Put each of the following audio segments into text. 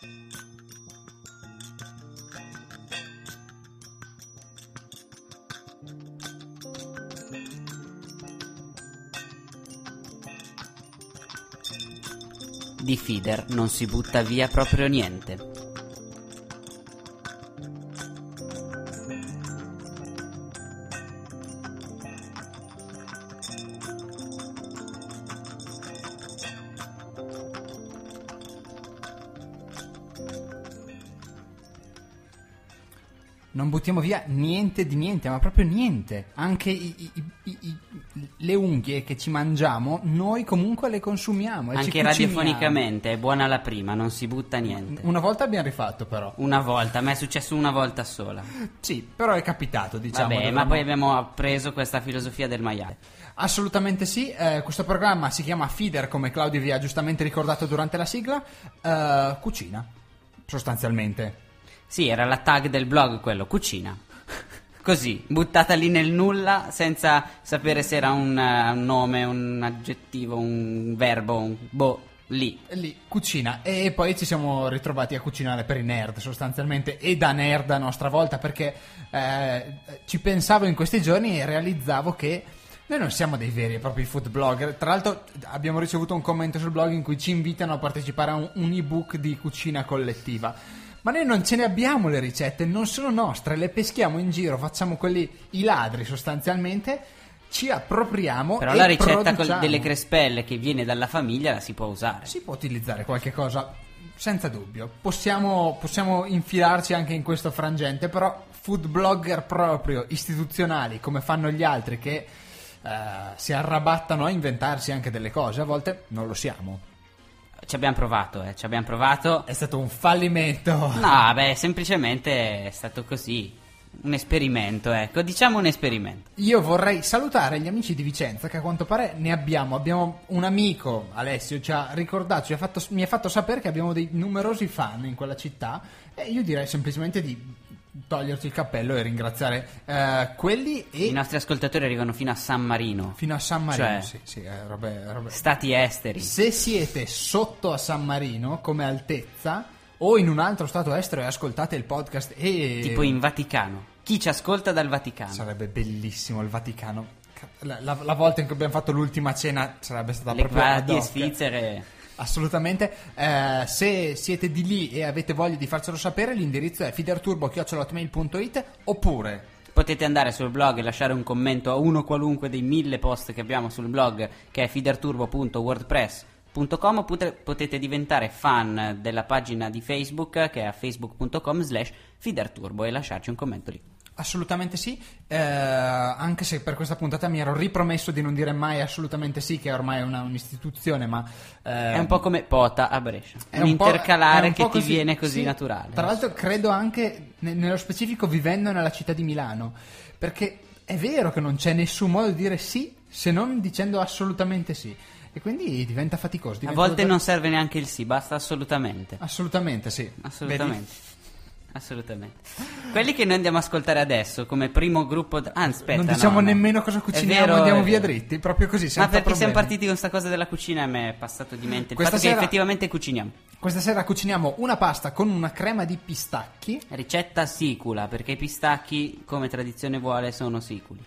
Di feeder non si butta via proprio niente. Buttiamo via niente di niente, ma proprio niente. Anche i- i- i- le unghie che ci mangiamo, noi comunque le consumiamo. Anche radiofonicamente è buona la prima, non si butta niente. Una volta abbiamo rifatto, però. Una volta, a me è successo una volta sola. Sì, però è capitato, diciamo. Vabbè, ma poi abbiamo appreso questa filosofia del maiale. Assolutamente sì, eh, questo programma si chiama Feeder, come Claudio vi ha giustamente ricordato durante la sigla. eh, cucina, sostanzialmente. Sì, era la tag del blog quello, cucina. Così, buttata lì nel nulla senza sapere se era un, eh, un nome, un aggettivo, un verbo, un boh, lì. Lì, cucina. E poi ci siamo ritrovati a cucinare per i nerd, sostanzialmente, e da nerd a nostra volta, perché eh, ci pensavo in questi giorni e realizzavo che noi non siamo dei veri e propri food blogger. Tra l'altro abbiamo ricevuto un commento sul blog in cui ci invitano a partecipare a un, un ebook di cucina collettiva. Ma noi non ce ne abbiamo le ricette, non sono nostre, le peschiamo in giro, facciamo quelli i ladri sostanzialmente, ci appropriamo Però la ricetta produciamo. delle crespelle che viene dalla famiglia la si può usare. Si può utilizzare qualche cosa, senza dubbio. Possiamo, possiamo infilarci anche in questo frangente, però food blogger proprio, istituzionali, come fanno gli altri che eh, si arrabattano a inventarsi anche delle cose, a volte non lo siamo. Ci abbiamo provato, eh, ci abbiamo provato. È stato un fallimento. No, beh, semplicemente è stato così. Un esperimento, ecco, diciamo un esperimento. Io vorrei salutare gli amici di Vicenza, che a quanto pare ne abbiamo. Abbiamo un amico, Alessio, ci ha ricordato, ci ha fatto- mi ha fatto sapere che abbiamo dei numerosi fan in quella città. E io direi semplicemente di toglierci il cappello e ringraziare eh, quelli e I nostri ascoltatori arrivano fino a San Marino, fino a San Marino. Cioè- sì, sì, eh, robe- robe- stati esteri. Se siete sotto a San Marino come altezza o in un altro stato estero e ascoltate il podcast e Tipo in Vaticano. Chi ci ascolta dal Vaticano? Sarebbe bellissimo il Vaticano. La, la- la volta in cui abbiamo fatto l'ultima cena sarebbe stata Le proprio ad guardie svizzere. Assolutamente. Eh, se siete di lì e avete voglia di farcelo sapere, l'indirizzo è fiderturbo.it oppure Potete andare sul blog e lasciare un commento a uno qualunque dei mille post che abbiamo sul blog che è fiderturbo.wordpress.com oppure potete diventare fan della pagina di Facebook che è facebook.com slash fiderturbo e lasciarci un commento lì. Assolutamente sì, eh, anche se per questa puntata mi ero ripromesso di non dire mai assolutamente sì, che ormai è una- un'istituzione, ma... eh, È un po' come Pota a Brescia, è un, po'- intercalare un che po' ti viene così sì. naturale. Tra l'altro credo anche, ne- nello specifico, vivendo nella città di Milano, perché è vero che non c'è nessun modo di dire sì se non dicendo assolutamente sì, e quindi diventa faticoso. a diventa volte davvero- non serve neanche il sì, basta assolutamente. Assolutamente sì. Assolutamente. Assolutamente. Quelli che noi andiamo a ascoltare adesso come primo gruppo. d- Ah, aspetta. non diciamo no, no. nemmeno cosa cuciniamo, vero, andiamo via vero. dritti, proprio così, Ma perché siamo problemi. partiti con questa cosa della cucina e mi è passato di mente il Questa fatto sera- che effettivamente cuciniamo. Questa sera cuciniamo una pasta con una crema di pistacchi Ricetta sicula, perché i pistacchi, come tradizione vuole, sono siculi.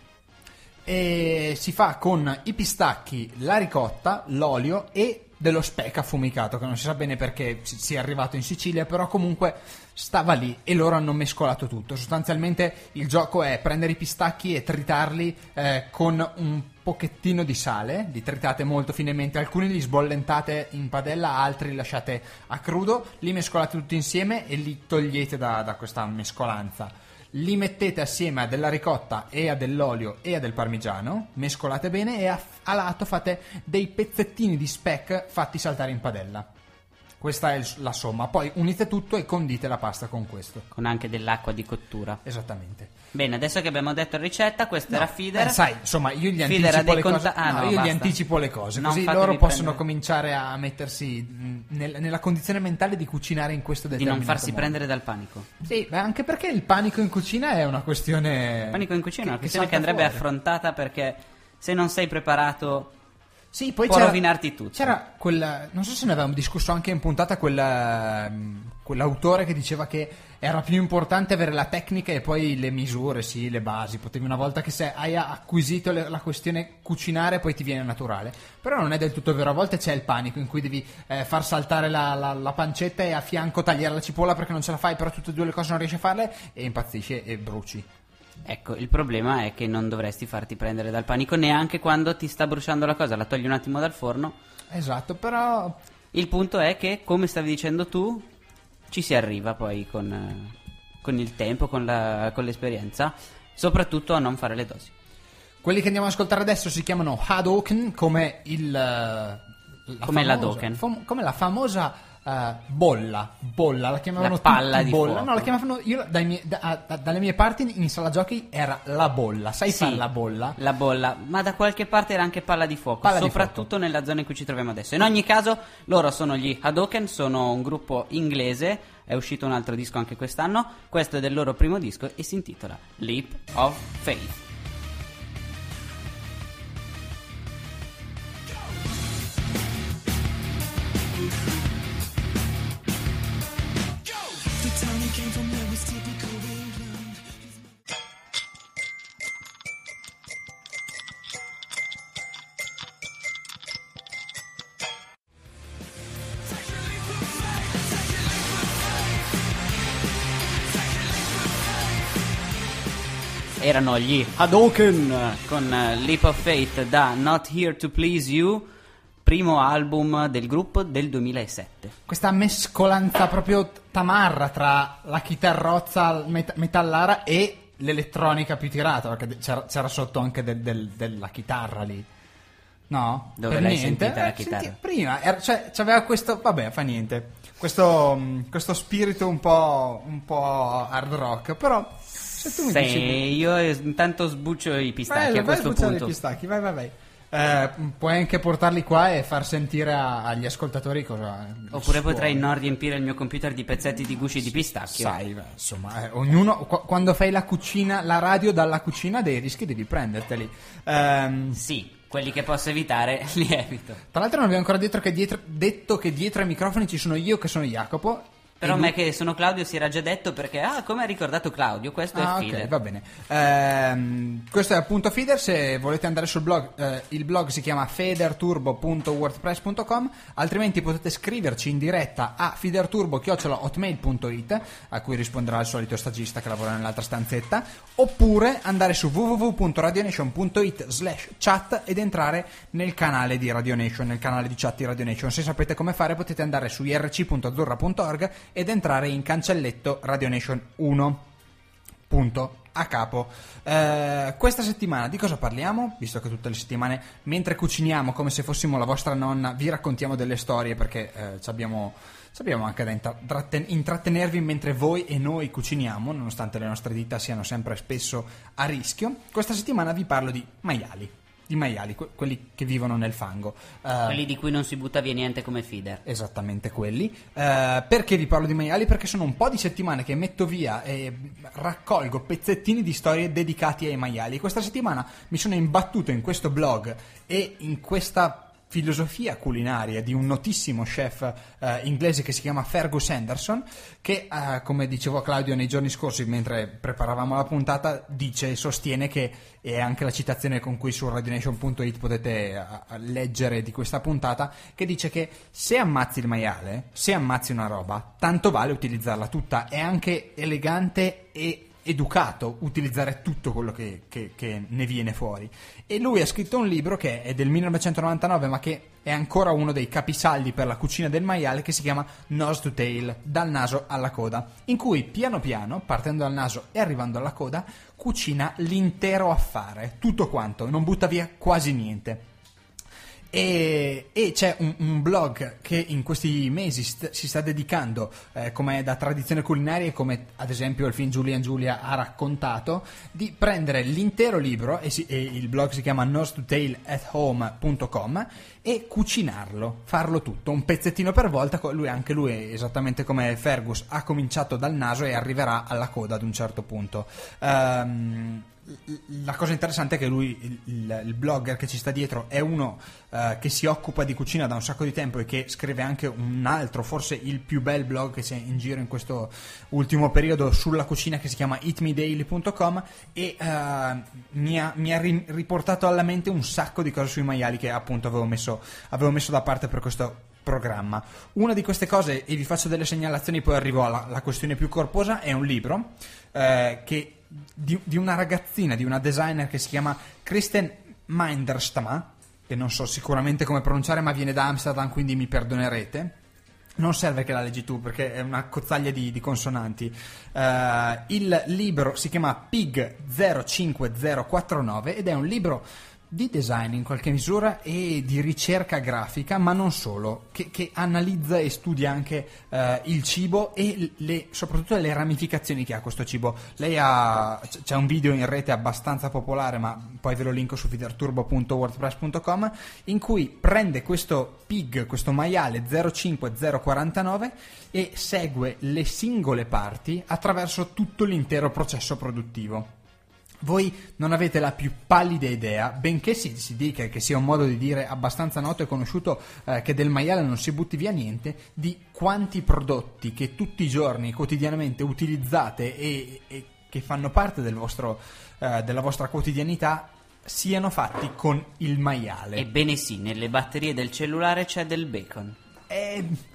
e si fa con i pistacchi, la ricotta, l'olio e dello speck affumicato, che non si sa bene perché si- sia arrivato in Sicilia, però comunque stava lì e loro hanno mescolato tutto. Sostanzialmente il gioco è prendere i pistacchi e tritarli eh, con un pochettino di sale, li tritate molto finemente, alcuni li sbollentate in padella, altri li lasciate a crudo, li mescolate tutti insieme e li togliete da, da questa mescolanza li mettete assieme a della ricotta e a dell'olio e a del parmigiano, mescolate bene e a, a lato fate dei pezzettini di speck fatti saltare in padella. Questa è il- la somma. Poi unite tutto e condite la pasta con questo. Con anche dell'acqua di cottura. Esattamente. Bene, adesso che abbiamo detto la ricetta, questa era feeder. Eh, sai, insomma, io gli Feeder anticipo le cose. conta- ah, no, no, io gli anticipo le cose, così loro possono prendere- cominciare a mettersi mh, nel- nella condizione mentale di cucinare in questo Di determinato non farsi modo. prendere dal panico. Sì, beh, anche perché il panico in cucina è una questione Il panico in cucina è una che- che questione che salta andrebbe fuori. affrontata perché se non sei preparato Sì, poi Può c'era, rovinarti tutto. C'era quella. Non so se ne avevamo discusso anche in puntata quella. ehm, quell'autore che diceva che era più importante avere la tecnica e poi le misure, sì, le basi. Potevi una volta che se hai acquisito le- la questione cucinare, poi ti viene naturale. Però non è del tutto vero. A volte c'è il panico in cui devi eh, far saltare la, la- la pancetta e a fianco tagliare la cipolla perché non ce la fai, però tutte e due le cose non riesci a farle e impazzisci e bruci. Ecco, il problema è che non dovresti farti prendere dal panico neanche quando ti sta bruciando la cosa, la togli un attimo dal forno. Esatto, però Il punto è che, come stavi dicendo tu, ci si arriva poi con, con il tempo, con, la- con l'esperienza, soprattutto a non fare le dosi. quelli che andiamo ad ascoltare adesso si chiamano Hadoken come il... eh, la Come la famosa- Doken. fam- come la famosa eh, bolla, bolla, la chiamavano La palla di bolla. fuoco. No, la chiamavano io miei- da- da- dalle mie parti in sala giochi era la bolla. Sai Sì, la bolla? La bolla, ma da qualche parte era anche palla di fuoco, Palla di soprattutto nella zona in cui ci troviamo adesso. In ogni caso, loro sono gli Hadoken, sono un gruppo inglese, è uscito un altro disco anche quest'anno, questo è del loro primo disco e si intitola Leap of Faith. Erano gli Hadoken con Leap of Faith da Not Here to Please You, primo album del gruppo del 2007. Questa mescolanza proprio tamarra tra la chitarrozza met- metallara e l'elettronica più tirata, perché c'era, c'era sotto anche del- del- della chitarra lì. No? Dove Per l'hai niente. sentita la Eh, chitarra? senti, prima, era- cioè, c'aveva questo, vabbè, fa niente, questo, mh, questo spirito un po', un po' hard rock, però se tu mi Sì, dici... io intanto sbuccio i pistacchi Vai, a vai questo sbucciare punto. i pistacchi, vai, vai, vai. Eh, puoi anche portarli qua e far sentire a- agli ascoltatori cosa... Oppure suona. potrei non riempire il mio computer di pezzetti di gusci di pistacchio. Sai, insomma, eh, ognuno qu- quando fai la cucina, la radio dalla cucina, dei rischi devi prenderteli. Ehm, Sì, quelli che posso evitare li evito. tra l'altro, non abbiamo ancora detto che, dietro, detto che dietro ai microfoni ci sono io, che sono Jacopo. Però lui- me che sono Claudio si era già detto perché, ah, come ha ricordato Claudio, questo Ah, è ok, Feeder. va bene. Ehm, questo è appunto Feeder. Se volete andare sul blog, eh, il blog si chiama federturbo.wordpress.com. Altrimenti potete scriverci in diretta a feederturbo.hotmail.it, a cui risponderà il solito stagista che lavora nell'altra stanzetta. Oppure andare su www.radionation.it slash chat ed entrare nel canale di Radio Nation, nel canale di chat di Radio Nation. Se sapete come fare, potete andare su irc.azzurra.org ed entrare in cancelletto Radio Nation 1 punto a capo. Eh, questa settimana di cosa parliamo? Visto che tutte le settimane, mentre cuciniamo come se fossimo la vostra nonna, vi raccontiamo delle storie perché eh, abbiamo, abbiamo anche da intra- tratten- intrattenervi mentre voi e noi cuciniamo, nonostante le nostre dita siano sempre spesso a rischio. Questa settimana vi parlo di maiali. Di maiali, que- quelli che vivono nel fango. Eh, Quelli di cui non si butta via niente come feeder. Esattamente quelli. Eh, perché vi parlo di maiali? Perché sono un po' di settimane che metto via e raccolgo pezzettini di storie dedicati ai maiali. Questa settimana mi sono imbattuto in questo blog e in questa filosofia culinaria di un notissimo chef eh, inglese che si chiama Fergus Anderson che eh, come dicevo a Claudio nei giorni scorsi mentre preparavamo la puntata dice e sostiene che e anche la citazione con cui su radionation.it potete eh, eh, leggere di questa puntata che dice che se ammazzi il maiale se ammazzi una roba tanto vale utilizzarla tutta. È anche elegante e educato utilizzare tutto quello che, che- che ne viene fuori. E lui ha scritto un libro che è del 1999, ma che è ancora uno dei capisaldi per la cucina del maiale, che si chiama Nose to Tail, dal naso alla coda, in cui piano piano, partendo dal naso e arrivando alla coda, cucina l'intero affare, tutto quanto, non butta via quasi niente. E, e c'è un, un blog che in questi mesi st- si sta dedicando, eh, come da tradizione culinaria e come ad esempio il film Giulia Giulia ha raccontato, di prendere l'intero libro, e, si- e il blog si chiama nostotailathome.com, e cucinarlo, farlo tutto, un pezzettino per volta. Lui, anche lui, esattamente come Fergus, ha cominciato dal naso e arriverà alla coda ad un certo punto. Ehm, la cosa interessante è che lui, il, il, blogger che ci sta dietro, è uno eh, che si occupa di cucina da un sacco di tempo e che scrive anche un altro, forse il più bel blog che c'è in giro in questo ultimo periodo sulla cucina che si chiama eatmedaily.com e eh, mi, ha, mi ha ri- riportato alla mente un sacco di cose sui maiali che appunto avevo messo, avevo messo da parte per questo programma. Una di queste cose, e vi faccio delle segnalazioni, poi arrivo alla, alla questione più corposa, è un libro eh, che di, di, una ragazzina, di una designer che si chiama Kristen Minderstama, che non so sicuramente come pronunciare, ma viene da Amsterdam, quindi mi perdonerete. Non serve che la leggi tu perché è una cozzaglia di, di consonanti. Uh, il libro si chiama Pig 05049 ed è un libro di design in qualche misura e di ricerca grafica, ma non solo, che, che analizza e studia anche eh, il cibo e le, soprattutto le ramificazioni che ha questo cibo. Lei ha, c'è un video in rete abbastanza popolare, ma poi ve lo linko su fiderturbo.wordpress.com, in cui prende questo pig, questo maiale 05049 e segue le singole parti attraverso tutto l'intero processo produttivo. Voi non avete la più pallida idea, benché si, si, dica che sia un modo di dire abbastanza noto e conosciuto eh, che del maiale non si butti via niente, di quanti prodotti che tutti i giorni, quotidianamente utilizzate e, e che fanno parte del vostro, eh, della vostra quotidianità siano fatti con il maiale. Ebbene sì, nelle batterie del cellulare c'è del bacon. Eh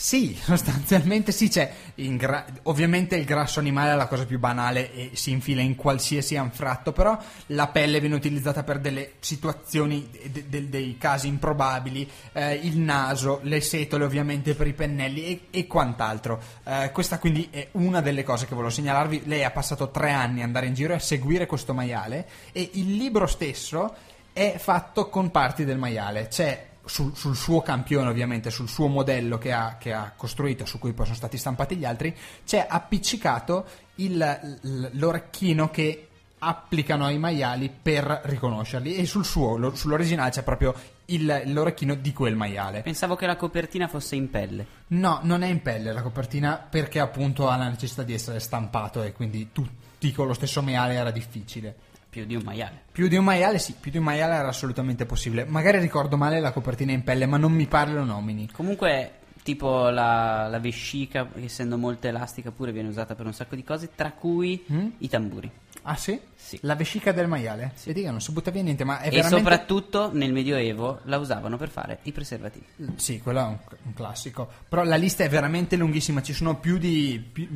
sì, sostanzialmente sì, c'è. Gra- ovviamente il grasso animale è la cosa più banale e si infila in qualsiasi anfratto, però la pelle viene utilizzata per delle situazioni, de- de- dei casi improbabili, eh, il naso, le setole ovviamente per i pennelli e, e quant'altro. Eh, questa quindi è una delle cose che volevo segnalarvi. Lei ha passato tre anni ad andare in giro a seguire questo maiale e il libro stesso è fatto con parti del maiale. C'è sul, sul, suo campione, ovviamente, sul suo modello che ha, che ha, costruito, su cui poi sono stati stampati gli altri, c'è appiccicato il, l'orecchino che applicano ai maiali per riconoscerli e sul suo, lo, sull'originale c'è proprio il, l'orecchino di quel maiale. Pensavo che la copertina fosse in pelle. No, non è in pelle la copertina perché appunto ha la necessità di essere stampato e quindi tutti con lo stesso maiale era difficile. Più di un maiale. Più di un maiale, sì, più di un maiale era assolutamente possibile. Magari ricordo male la copertina in pelle, ma non mi pare lo nomini. Comunque, tipo la, la vescica, essendo molto elastica, pure viene usata per un sacco di cose, tra cui mm? i tamburi. Ah sì? Sì. La vescica del maiale? Sì. Vedi che non si butta via niente, ma è e veramente... soprattutto nel Medioevo la usavano per fare i preservativi. Sì, quello è un, un classico. Però la lista è veramente lunghissima, ci sono più di, più,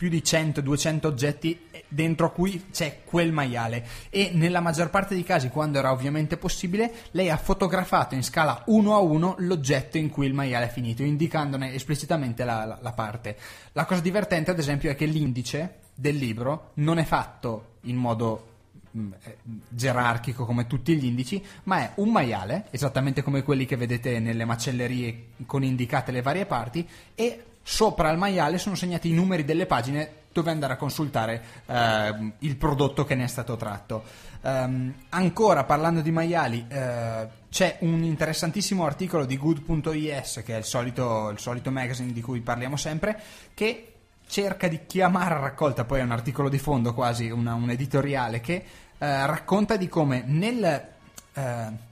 più di 100-200 oggetti dentro cui c'è quel maiale e nella maggior parte dei casi, quando era ovviamente possibile, lei ha fotografato in scala 1 a 1 l'oggetto in cui il maiale è finito, indicandone esplicitamente la, la, la parte. La cosa divertente, ad esempio, è che l'indice del libro non è fatto in modo mm, eh, gerarchico come tutti gli indici, ma è un maiale, esattamente come quelli che vedete nelle macellerie con indicate le varie parti, e sopra il maiale sono segnati i numeri delle pagine dove andare a consultare eh, il prodotto che ne è stato tratto. Um, ancora parlando di maiali, eh, c'è un interessantissimo articolo di Good.is, che è il solito, il solito magazine di cui parliamo sempre, che cerca di chiamare a raccolta, poi è un articolo di fondo quasi, una, un editoriale che eh, racconta di come nel eh,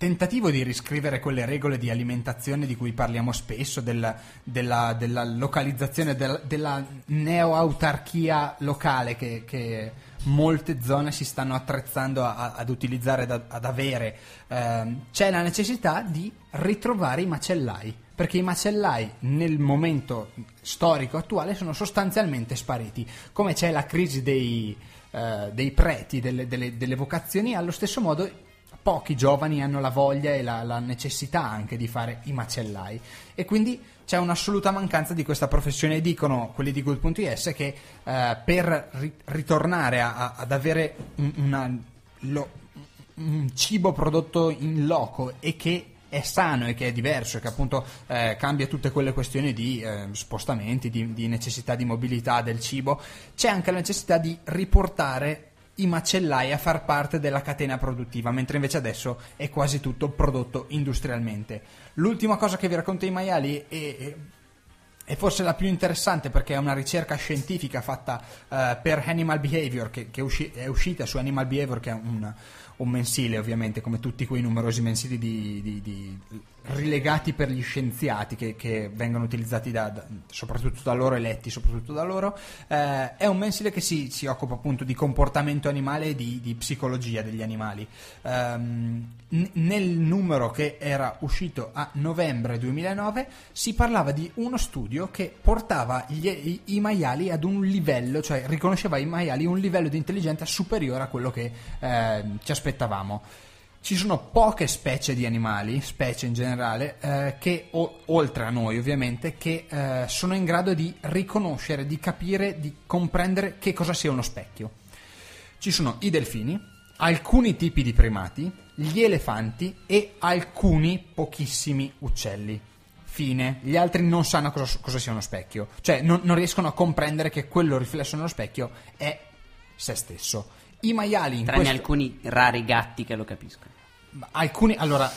tentativo di riscrivere quelle regole di alimentazione di cui parliamo spesso, del, della, della, localizzazione, del, della neo-autarchia locale che, che, molte zone si stanno attrezzando a, ad utilizzare, ad, ad avere, eh, c'è la necessità di ritrovare i macellai perché i macellai nel momento storico attuale sono sostanzialmente spariti. Come c'è la crisi dei, eh, dei preti, delle, delle, delle, vocazioni, allo stesso modo pochi giovani hanno la voglia e la, la, necessità anche di fare i macellai. E quindi c'è un'assoluta mancanza di questa professione. Dicono quelli di Good.is che eh, per ri- ritornare a, a, ad avere un, una, lo, un cibo prodotto in loco e che è sano e che è diverso e che appunto eh, cambia tutte quelle questioni di eh, spostamenti, di, di, necessità di mobilità del cibo, c'è anche la necessità di riportare i macellai a far parte della catena produttiva, mentre invece adesso è quasi tutto prodotto industrialmente. L'ultima cosa che vi racconto i maiali è, è forse la più interessante perché è una ricerca scientifica fatta eh, per Animal Behavior, che, che usci- è uscita su Animal Behavior, che è un, un mensile ovviamente, come tutti quei numerosi mensili di, di, di rilegati per gli scienziati che, che vengono utilizzati da, da, soprattutto da loro, eletti soprattutto da loro, eh, è un mensile che si, si, occupa appunto di comportamento animale e di, di psicologia degli animali. Um, n- nel numero che era uscito a novembre 2009 si parlava di uno studio che portava gli, i, i, maiali ad un livello, cioè riconosceva ai maiali un livello di intelligenza superiore a quello che eh, ci aspettavamo ci sono poche specie di animali, specie in generale, eh, che o, oltre a noi ovviamente, che eh, sono in grado di riconoscere, di capire, di comprendere che cosa sia uno specchio. Ci sono i delfini, alcuni tipi di primati, gli elefanti e alcuni pochissimi uccelli. Fine. Gli altri non sanno cosa, cosa sia uno specchio, cioè non, non riescono a comprendere che quello riflesso nello specchio è se stesso. I maiali in Tranne questo... alcuni rari gatti che lo capiscono. Alcuni, allora,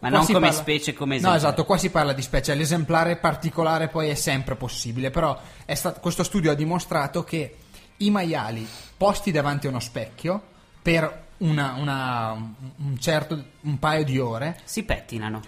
ma non come parla... specie, come esempio. No, esatto, qua si parla di specie. L'esemplare particolare poi è sempre possibile, però stato... questo studio ha dimostrato che i maiali posti davanti a uno specchio per una, una, un certo un paio di ore si pettinano.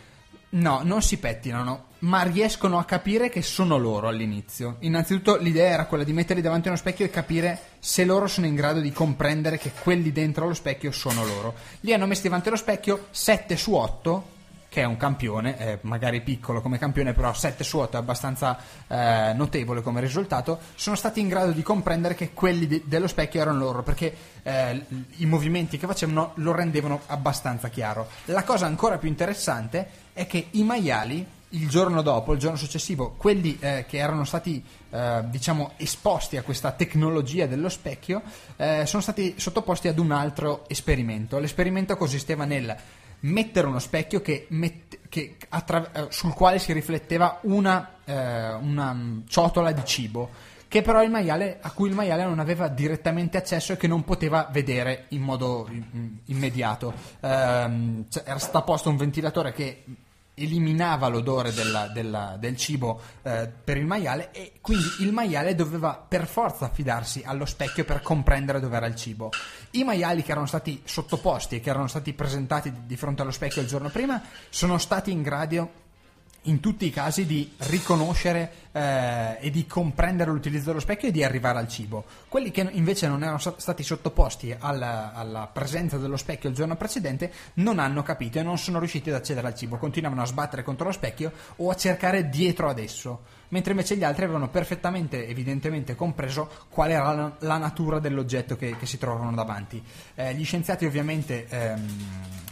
No, non si pettinano, ma riescono a capire che sono loro all'inizio. Innanzitutto l'idea era quella di metterli davanti a uno specchio e capire se loro sono in grado di comprendere che quelli dentro allo specchio sono loro. Li hanno messi davanti allo specchio 7 su 8 che è un campione, eh, magari piccolo come campione, però 7 su 8 è abbastanza eh, notevole come risultato, sono stati in grado di comprendere che quelli de- dello specchio erano loro, perché eh, i movimenti che facevano lo rendevano abbastanza chiaro. La cosa ancora più interessante è che i maiali il giorno dopo, il giorno successivo, quelli eh, che erano stati eh, diciamo esposti a questa tecnologia dello specchio eh, sono stati sottoposti ad un altro esperimento. L'esperimento consisteva nel mettere uno specchio che met- che attra- eh, sul quale si rifletteva una, eh, una ciotola di cibo che però il maiale, a cui il maiale non aveva direttamente accesso e che non poteva vedere in modo immediato. Ehm, cioè, era stato posto un ventilatore che eliminava l'odore della, della, del cibo eh, per il maiale e quindi il maiale doveva per forza affidarsi allo specchio per comprendere dove era il cibo. I maiali che erano stati sottoposti e che erano stati presentati di fronte allo specchio il giorno prima sono stati in grado in tutti i casi di riconoscere eh, e di comprendere l'utilizzo dello specchio e di arrivare al cibo. Quelli che invece non erano stati sottoposti alla, alla, presenza dello specchio il giorno precedente non hanno capito e non sono riusciti ad accedere al cibo, continuavano a sbattere contro lo specchio o a cercare dietro ad esso mentre invece gli altri avevano perfettamente, evidentemente compreso qual era la, la natura dell'oggetto che, che, si trovavano davanti. Eh, gli scienziati ovviamente ehm,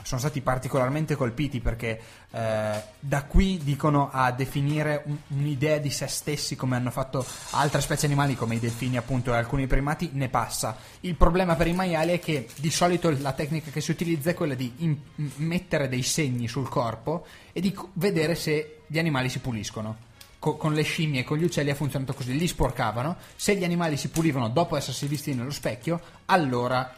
sono stati particolarmente colpiti perché eh, da qui dicono a definire un, un'idea di se stessi come hanno fatto altre specie animali come i delfini appunto e alcuni primati ne passa. Il problema per i maiali è che di solito la tecnica che si utilizza è quella di in, mettere dei segni sul corpo e di vedere se gli animali si puliscono. Co- con le scimmie e con gli uccelli ha funzionato così, li sporcavano, se gli animali si pulivano dopo essersi visti nello specchio, allora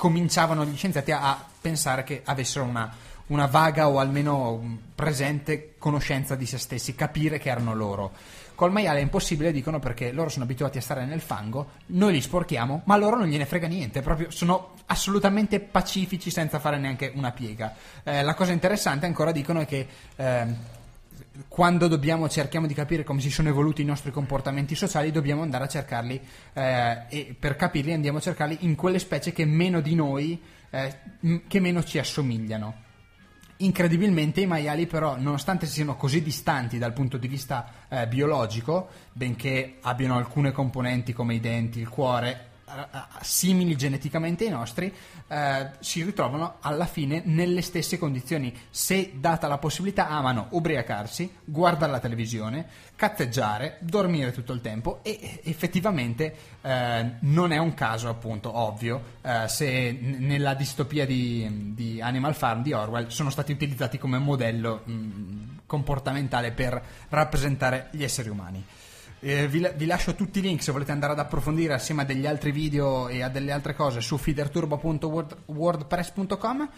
cominciavano gli scienziati a, pensare che avessero una, una vaga o almeno presente conoscenza di se stessi, capire che erano loro. Col maiale è impossibile, dicono, perché loro sono abituati a stare nel fango, noi li sporchiamo, ma loro non gliene frega niente, proprio sono assolutamente pacifici senza fare neanche una piega. Eh, la cosa interessante ancora dicono è che eh, quando dobbiamo, cerchiamo di capire come si sono evoluti i nostri comportamenti sociali, dobbiamo andare a cercarli eh, e per capirli andiamo a cercarli in quelle specie che meno di noi, eh, che meno ci assomigliano. Incredibilmente i maiali però, nonostante siano così distanti dal punto di vista eh, biologico, benché abbiano alcune componenti come i denti, il cuore, simili geneticamente ai nostri, eh, si ritrovano alla fine nelle stesse condizioni. Se data la possibilità, amano ubriacarsi, guardare la televisione, cazzeggiare, dormire tutto il tempo e effettivamente eh, non è un caso, appunto, ovvio, eh, se n- nella distopia di, di, Animal Farm di Orwell sono stati utilizzati come modello mh, comportamentale per rappresentare gli esseri umani. Eh, vi, vi, lascio tutti i link se volete andare ad approfondire assieme a degli altri video e a delle altre cose su feederturbo.wordpress.com.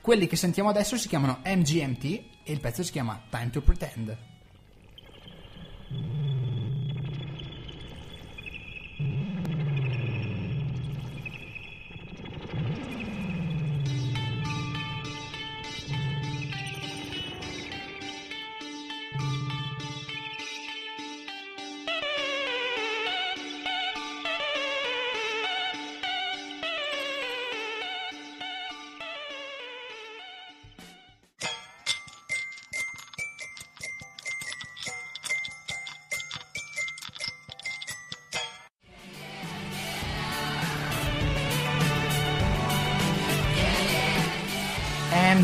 Quelli che sentiamo adesso si chiamano MGMT e il pezzo si chiama Time to Pretend.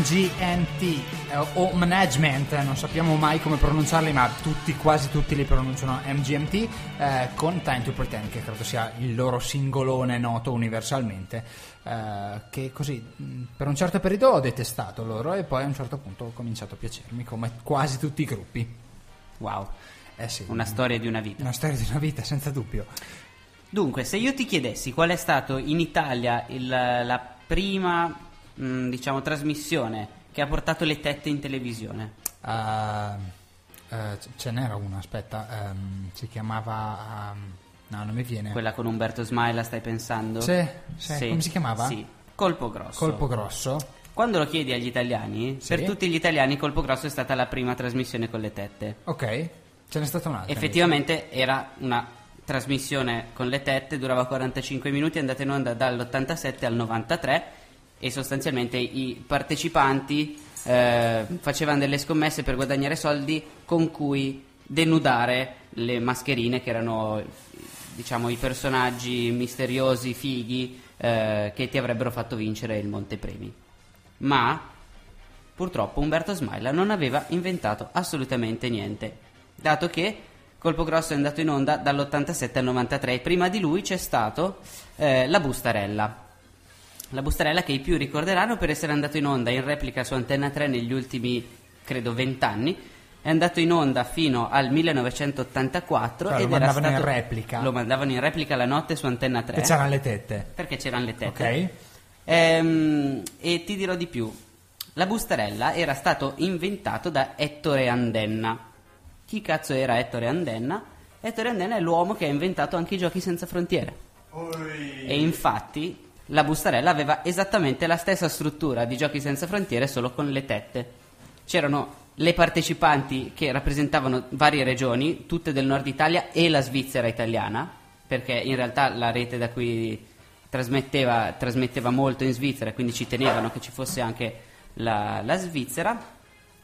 MGNT eh, o Management, eh, non sappiamo mai come pronunciarli, ma tutti, quasi tutti li pronunciano MGMT, eh, con Time to Pretend, che credo sia il loro singolone noto universalmente, eh, che così per un certo periodo ho detestato loro e poi a un certo punto ho cominciato a piacermi, come quasi tutti i gruppi. Wow, Eh sì, una storia di una vita. una storia di una vita, senza dubbio. Dunque, se io ti chiedessi qual è stato in Italia il- la prima, mh, diciamo, trasmissione che ha portato le tette in televisione, eh, c- ce n'era una, aspetta, ehm, si chiamava... ehm, no, non mi viene. quella con Umberto Smaila, stai pensando? Sì, sì, come si chiamava? Sì, Colpo Grosso. Colpo grosso. Quando lo chiedi agli italiani, Sì. per tutti gli italiani Colpo Grosso è stata la prima trasmissione con le tette. Ok, ce n'è stata un'altra. Effettivamente era una trasmissione con le tette, durava 45 minuti, è andata in onda dall'87 al 93 e sostanzialmente i partecipanti eh, facevano delle scommesse per guadagnare soldi con cui denudare le mascherine che erano diciamo i personaggi misteriosi, fighi eh, che ti avrebbero fatto vincere il montepremi. Ma purtroppo Umberto Smaila non aveva inventato assolutamente niente, dato che Colpo Grosso è andato in onda dall'87 al 93 e prima di lui c'è stato eh, La Bustarella. La Bustarella che i più ricorderanno per essere andato in onda in replica su Antenna 3 negli ultimi, credo, 20 anni. È andato in onda fino al 1984 Cioè, lo ed era mandavano in stato- replica? Lo mandavano in replica la notte su Antenna 3 Che c'erano le tette. perché c'erano le tette. Ok. Ehm, e ti dirò di più. La bustarella era stato inventato da Ettore Andenna. Chi cazzo era Ettore Andenna? Ettore Andenna è l'uomo che ha inventato anche i giochi senza frontiere. E infatti la bustarella aveva esattamente la stessa struttura di giochi senza frontiere solo con le tette. C'erano le partecipanti che rappresentavano varie regioni, tutte del nord Italia e la Svizzera italiana, perché in realtà la rete da cui trasmetteva, trasmetteva molto in Svizzera quindi ci tenevano che ci fosse anche la, la Svizzera.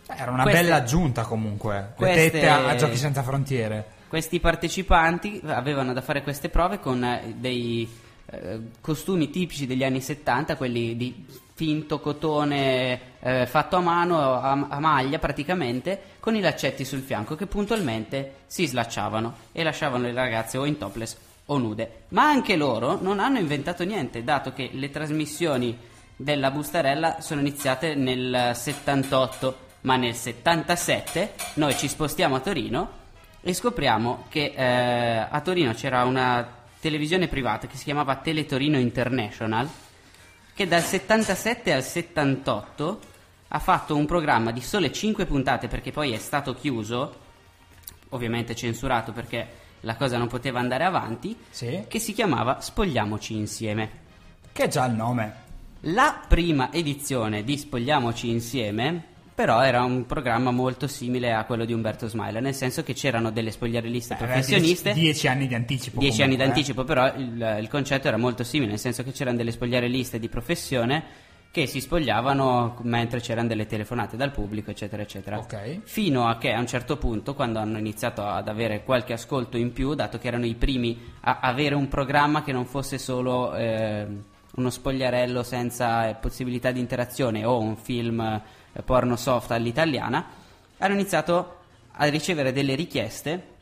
Era una Queste- bella aggiunta comunque. Le queste- tette a, a Giochi Senza Frontiere. Questi partecipanti avevano da fare queste prove con dei eh, costumi tipici degli anni 70, quelli di finto cotone eh, fatto a mano, a, a maglia praticamente, con i laccetti sul fianco che puntualmente si slacciavano e lasciavano le ragazze o in topless o nude. Ma anche loro non hanno inventato niente, dato che le trasmissioni della Bustarella sono iniziate nel 78, ma nel 77 noi ci spostiamo a Torino e scopriamo che eh, a Torino c'era una televisione privata che si chiamava Teletorino International che dal 77 al 78 ha fatto un programma di sole 5 puntate perché poi è stato chiuso, ovviamente censurato perché la cosa non poteva andare avanti, Sì. che si chiamava Spogliamoci insieme. Che è già il nome. La prima edizione di Spogliamoci insieme però era un programma molto simile a quello di Umberto Smaila, nel senso che c'erano delle spogliarelliste Aveva professioniste. dieci- Dieci anni di anticipo. Dieci anni comunque, eh. d'anticipo, però il, il concetto era molto simile, nel senso che c'erano delle spogliarelliste di professione che si spogliavano mentre c'erano delle telefonate dal pubblico, eccetera, eccetera. Ok. Fino a che a un certo punto, quando hanno iniziato ad avere qualche ascolto in più, dato che erano i primi a avere un programma che non fosse solo eh, uno spogliarello senza eh, possibilità di interazione o un film eh, porno soft all'italiana, hanno iniziato a ricevere delle richieste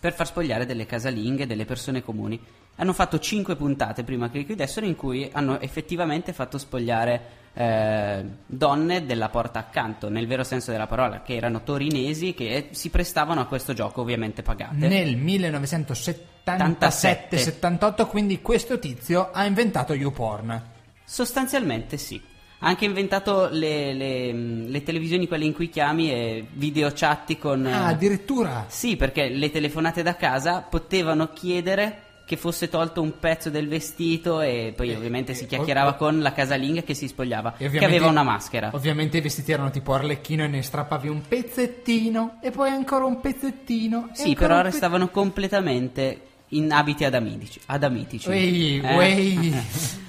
per far spogliare delle casalinghe, delle persone comuni. Hanno fatto cinque puntate prima che chiudessero in cui hanno effettivamente fatto spogliare eh, donne della porta accanto, nel vero senso della parola, che erano torinesi che si prestavano a questo gioco ovviamente pagate. Nel 1977-78, quindi questo tizio ha inventato YouPorn. Sostanzialmente sì. Ha anche inventato le, le- le televisioni, quelle in cui chiami e video chatti con... Ah, eh, addirittura. Sì, perché le telefonate da casa potevano chiedere che fosse tolto un pezzo del vestito e poi ovviamente si chiacchierava con la casalinga che si spogliava, E che aveva una maschera. Ovviamente i vestiti erano tipo arlecchino e ne strappavi un pezzettino e poi ancora un pezzettino. e Sì, però restavano completamente in abiti adamitici. adamitici. Uei, Eh?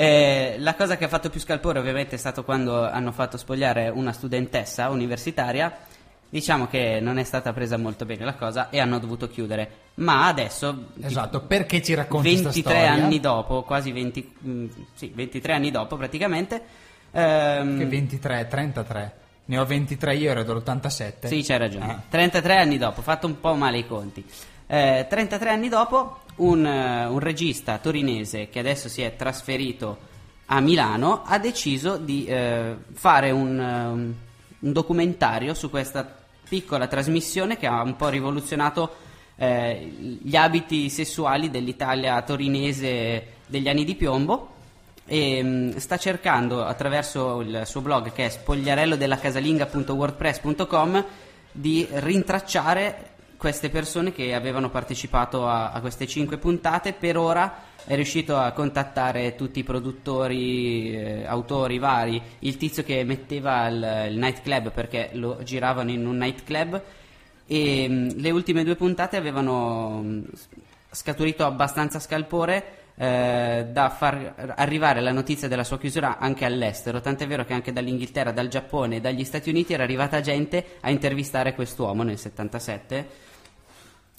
Eh, la cosa che ha fatto più scalpore ovviamente è stato quando hanno fatto spogliare una studentessa universitaria. Diciamo che non è stata presa molto bene la cosa e hanno dovuto chiudere. Ma adesso, Esatto, perché ci racconti sta 23 storia? anni dopo, quasi 20, mm, sì, 23 anni dopo praticamente, Ehm, Che 23, 33. Ne ho 23 io, ero dell'87. Sì, c'hai ragione. Ah. 33 anni dopo, ho fatto un po' male i conti. Eh, 33 anni dopo, un, eh, un regista torinese che adesso si è trasferito a Milano ha deciso di eh, fare un, um, un documentario su questa piccola trasmissione che ha un po' rivoluzionato eh, gli abiti sessuali dell'Italia torinese degli anni di piombo e mh, sta cercando attraverso il suo blog che è spogliarellodelacasalinga.wordpress.com di rintracciare queste persone che avevano partecipato a, a queste cinque puntate per ora è riuscito a contattare tutti i produttori, eh, autori vari, il tizio che metteva il, il nightclub perché lo giravano in un nightclub e mh, le ultime due puntate avevano mh, scaturito abbastanza scalpore eh, da far arrivare la notizia della sua chiusura anche all'estero, tant'è vero che anche dall'Inghilterra, dal Giappone e dagli Stati Uniti era arrivata gente a intervistare quest'uomo nel 77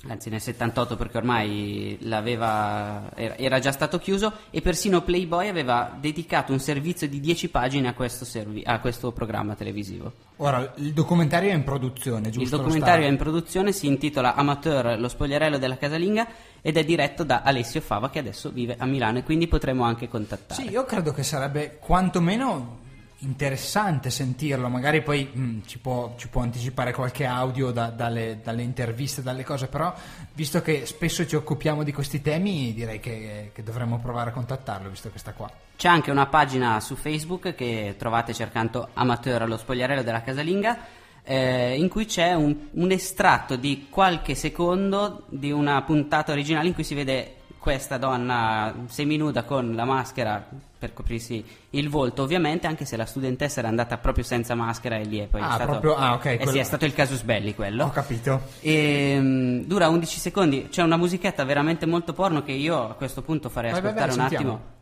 anzi nel 78 perché ormai l'aveva, era, già stato chiuso e persino Playboy aveva dedicato un servizio di 10 pagine a questo, servi- a questo programma televisivo. Ora, il documentario è in produzione, giusto? Il documentario è in produzione, si intitola Amateur, lo spogliarello della casalinga ed è diretto da Alessio Fava che adesso vive a Milano e quindi potremo anche contattare. Sì, io credo che sarebbe quantomeno interessante sentirlo, magari poi mh, ci, può, ci può anticipare qualche audio da- dalle, dalle interviste, dalle cose, però visto che spesso ci occupiamo di questi temi direi che, che dovremmo provare a contattarlo, visto che sta qua. C'è anche una pagina su Facebook che trovate cercando Amateur allo spogliarello della casalinga eh, in cui c'è un, un estratto di qualche secondo di una puntata originale in cui si vede questa donna seminuda con la maschera per coprirsi il volto ovviamente anche se la studentessa era andata proprio senza maschera e lì è poi Ah, stato, proprio- ah, ok, eh sì, è stato il casus belli quello Ho capito. e, mm, dura 11 secondi c'è una musichetta veramente molto porno che io a questo punto farei Vai, vai, vai, ascoltare un sentiamo. attimo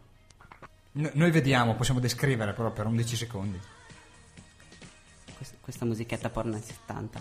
No- noi vediamo, possiamo descrivere però per 11 secondi. questa, questa musichetta porno anni 70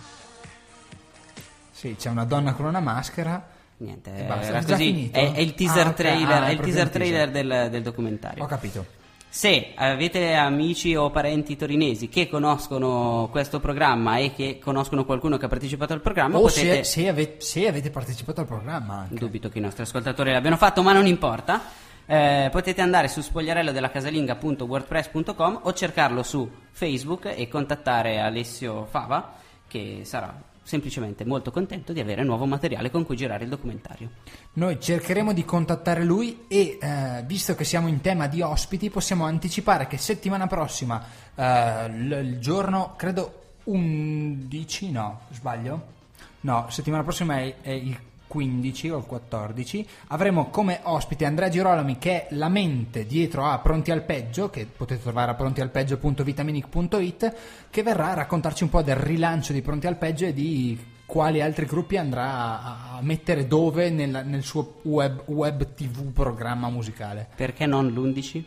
Sì, c'è una donna con una maschera. Niente, era così. È, è il teaser Ah, trailer, ah, è il teaser il trailer del, del documentario. Ho capito. Se avete amici o parenti torinesi che conoscono questo programma e che conoscono qualcuno che ha partecipato al programma, O potete. se, se ave- se avete partecipato al programma anche. Dubito che i nostri ascoltatori l'abbiano fatto, ma non importa. Eh, potete andare su spogliarellodelacasalinga.wordpress.com o cercarlo su Facebook e contattare Alessio Fava, che sarà semplicemente molto contento di avere nuovo materiale con cui girare il documentario. Noi cercheremo di contattare lui e eh, visto che siamo in tema di ospiti possiamo anticipare che settimana prossima, eh, l- il giorno credo 11, no, sbaglio? No, settimana prossima è, è il 15 o il 14, avremo come ospite Andrea Girolami che è la mente dietro a Pronti al Peggio, che potete trovare a prontialpeggio.vitaminic.it, che verrà a raccontarci un po' del rilancio di Pronti al Peggio e di quali altri gruppi andrà a, mettere dove nel, nel suo web, web tv programma musicale. Perché non l'11?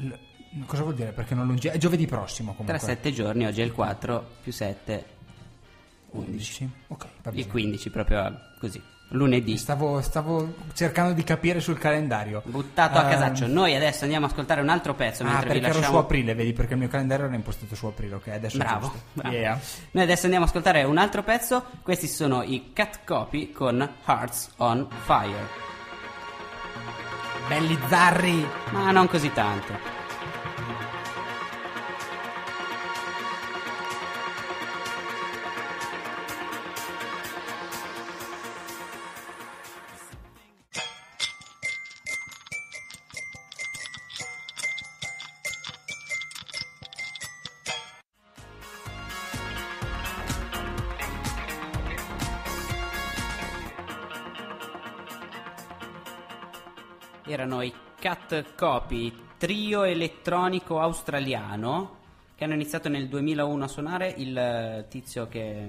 L- cosa vuol dire? Perché non lungi? È giovedì prossimo Tra comunque. 7 giorni, oggi è il 4 più 7, 11. Ok, va il bene. 15 proprio così, lunedì. Stavo, stavo cercando di capire sul calendario. Buttato a Ehm, casaccio. Noi adesso andiamo a ascoltare un altro pezzo Ah, perché ero su lasciamo. aprile, vedi, perché il mio calendario era impostato su aprile, ok, adesso Bravo, bravo. Yeah. Noi adesso andiamo a ascoltare un altro pezzo. Questi sono i Cat Copy con Hearts on Fire. Belli zarri! Ma non così tanto. Cat Copy, trio elettronico australiano che hanno iniziato nel 2001 a suonare. Il eh, tizio che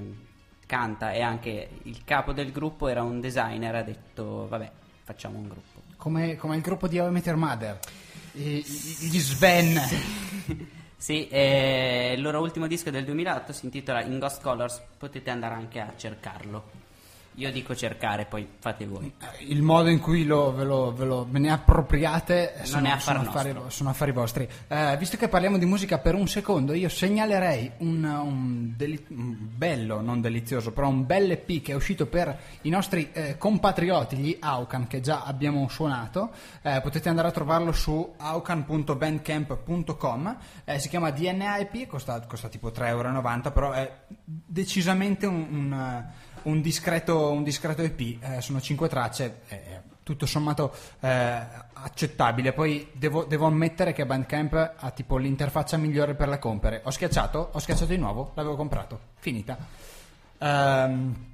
canta e anche il capo del gruppo era un designer. Ha detto: Vabbè, facciamo un gruppo. Come, come il gruppo di How I Met Your Mother. I- Gli Sven. Sì, eh, il loro ultimo disco del 2008 si intitola In Ghost Colors. Potete andare anche a cercarlo. Io dico cercare, poi fate voi. Il modo in cui lo, ve, lo, ve, lo, ve ne appropriate Non sono, è affare sono, affari, sono affari vostri. Eh, visto che parliamo di musica per un secondo, io segnalerei un, un deli- un bello, non delizioso, però un bel EP che è uscito per i nostri eh, compatrioti, gli Aucan, che già abbiamo suonato. Eh, potete andare a trovarlo su aucan.bandcamp.com. Eh, si chiama DNA EP, costa, costa tipo 3,90 euro, però è decisamente un, un, un discreto, un discreto EP. Eh, sono 5 tracce. eh, tutto sommato eh, accettabile. Poi devo, devo ammettere che Bandcamp ha tipo l'interfaccia migliore per le compere. Ho schiacciato, ho schiacciato di nuovo, l'avevo comprato, finita. Ehm,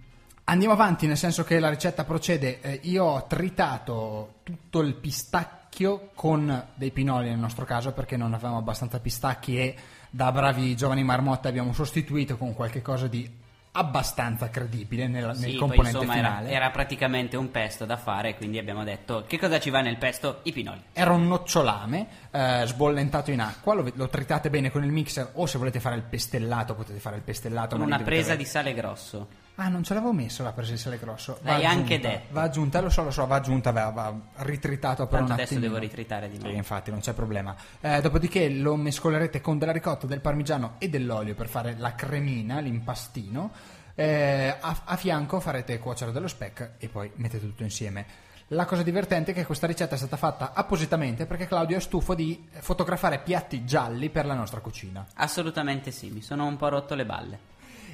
andiamo avanti, nel senso che la ricetta procede. Eh, io ho tritato tutto il pistacchio con dei pinoli nel nostro caso, perché non avevamo abbastanza pistacchi e da bravi giovani marmotte abbiamo sostituito con qualche cosa di abbastanza credibile nel, nel Sì, poi componente insomma era, finale. era praticamente un pesto da fare, quindi abbiamo detto che cosa ci va nel pesto? I pinoli. Era un nocciolame eh, sbollentato in acqua, lo, lo tritate bene con il mixer o se volete fare il pestellato potete fare il pestellato. Con una presa avere- di sale grosso. Ah, non ce l'avevo messo la sale grosso. Va L'hai anche aggiunta, detto. Va aggiunta, lo so, lo so, va aggiunta, va, va ritritato per Tanto un adesso attimino. devo ritritare di Sì, nuovo. infatti non c'è problema. Eh, dopodiché lo mescolerete con della ricotta, del parmigiano e dell'olio per fare la cremina, l'impastino. Eh, a, a fianco farete cuocere dello speck e poi mettete tutto insieme. La cosa divertente è che questa ricetta è stata fatta appositamente perché Claudio è stufo di fotografare piatti gialli per la nostra cucina. Assolutamente sì, mi sono un po' rotto le balle.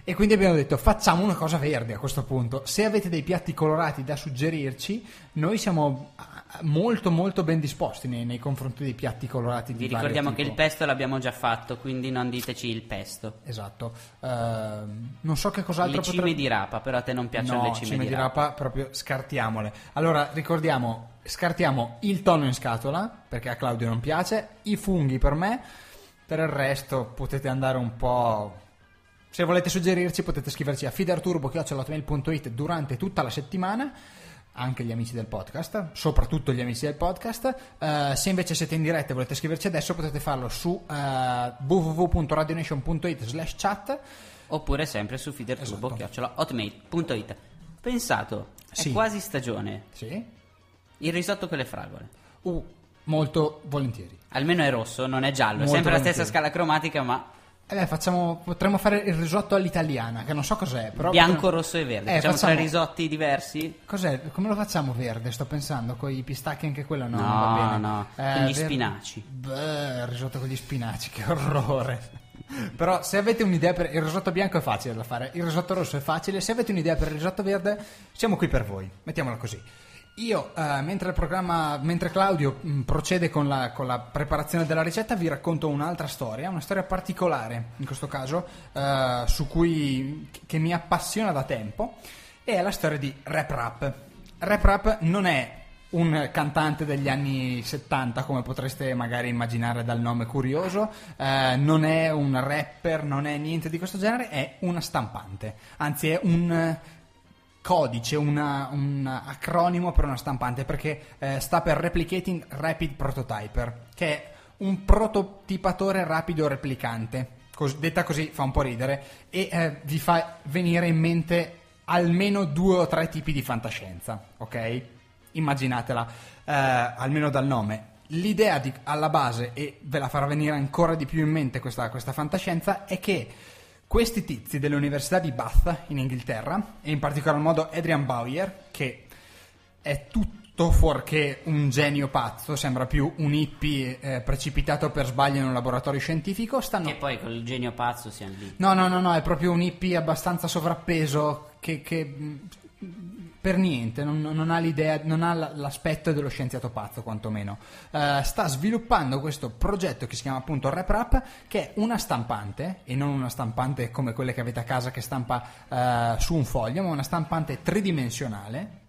E quindi abbiamo detto facciamo una cosa verde a questo punto. Se avete dei piatti colorati da suggerirci, noi siamo ah, molto molto ben disposti nei, nei confronti dei piatti colorati di Vi ricordiamo che il pesto l'abbiamo già fatto, quindi non diteci il pesto. Esatto. Ehm, non so che cos'altro Le cime potrebbe- di rapa, però a te non piacciono no, le cime, di rapa. proprio scartiamole. Allora, ricordiamo, scartiamo il tonno in scatola, perché a Claudio non piace, i funghi per me, per il potete andare un po'... Se volete suggerirci potete scriverci a fiderturbo.it durante tutta la settimana, anche gli amici del podcast, soprattutto gli amici del podcast. Eh, se invece siete in diretta e volete scriverci adesso potete farlo su eh, www.radionation.it slash chat. Oppure sempre su feederturbo, Esatto. Pensato, è Sì. quasi stagione. Sì? Il risotto con le fragole. Uh, molto volentieri. Almeno è rosso, non è giallo. È Molto sempre la stessa volentieri. scala cromatica, ma Eh beh, facciamo, potremmo fare il risotto all'italiana, che non so cos'è, però... bianco, potremmo- rosso e verde. Eh, Facciamo facciamo- tre risotti diversi. Cos'è? Come lo facciamo verde? Sto pensando, con i pistacchi anche quello no, No, non va bene. no, Eh, con gli verde- spinaci. Beh, il risotto con gli spinaci, che orrore. Però se avete un'idea per il risotto bianco è facile da fare, il risotto rosso è facile, se avete un'idea per il risotto verde siamo qui per voi, mettiamola così. Io, eh, mentre mentre Claudio mh, procede con la, con la preparazione della ricetta, vi racconto un'altra storia, una storia particolare in questo caso, eh, cui che mi appassiona da tempo, è la storia di Rap Rap. Rap Rap non è un cantante degli anni 70 come potreste magari immaginare dal nome curioso, eh, non è un rapper, non è niente di questo genere, è una stampante, anzi è un codice, una- un acronimo per una stampante perché eh, sta per Replicating Rapid Prototyper, che è un prototipatore rapido replicante. Cos- detta così fa un po' ridere e eh, vi fa venire in mente almeno due o tre tipi di fantascienza, ok? Immaginatela, eh, almeno dal nome. L'idea di- alla base, e ve la farà venire ancora di più in mente questa, questa fantascienza, è che questi tizi dell'Università di Bath in Inghilterra, e in particolar modo Adrian Bowyer, che è tutto fuorché un genio pazzo, sembra più un hippie eh, precipitato per sbaglio in un laboratorio scientifico, stanno Che poi col genio pazzo siamo lì. No, no, no, no, è proprio un hippie abbastanza sovrappeso che, che, mh, per niente non, non ha non ha l'aspetto dello scienziato pazzo, quantomeno. Eh, sta sviluppando questo progetto che si chiama appunto Rap Rap, che è una stampante, e non una stampante come quelle che avete a casa che stampa eh, su un foglio, ma una stampante tridimensionale,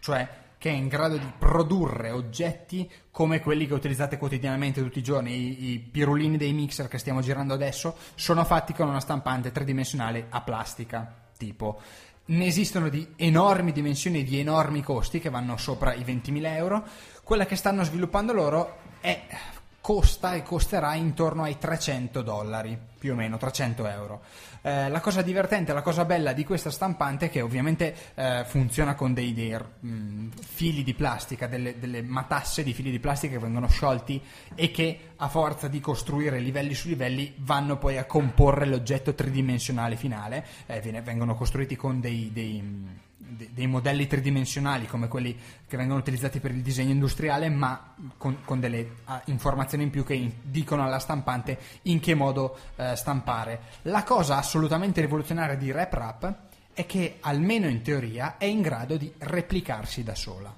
cioè che è in grado di produrre oggetti come quelli che utilizzate quotidianamente tutti i giorni, I, i pirulini dei mixer che stiamo girando adesso sono fatti con una stampante tridimensionale a plastica, tipo. Ne esistono di enormi dimensioni e di enormi costi che vanno sopra i 20.000 euro. Quella che stanno sviluppando loro è costa e costerà intorno ai 300 dollari, più o meno 300 euro. Eh, la cosa divertente, la cosa bella di questa stampante è che ovviamente eh, funziona con dei, dei mh, fili di plastica, delle, delle, matasse di fili di plastica che vengono sciolti e che a forza di costruire livelli su livelli vanno poi a comporre l'oggetto tridimensionale finale, eh, vengono costruiti con dei, dei dei modelli tridimensionali come quelli che vengono utilizzati per il disegno industriale, ma con, con delle uh, informazioni in più che in, dicono alla stampante in che modo uh, stampare. La cosa assolutamente rivoluzionaria di RepRap è che, almeno in teoria, è in grado di replicarsi da sola.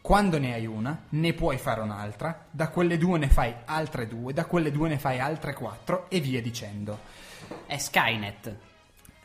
Quando ne hai una, ne puoi fare un'altra, da quelle due ne fai altre due, da quelle due ne fai altre quattro e via dicendo. È Skynet.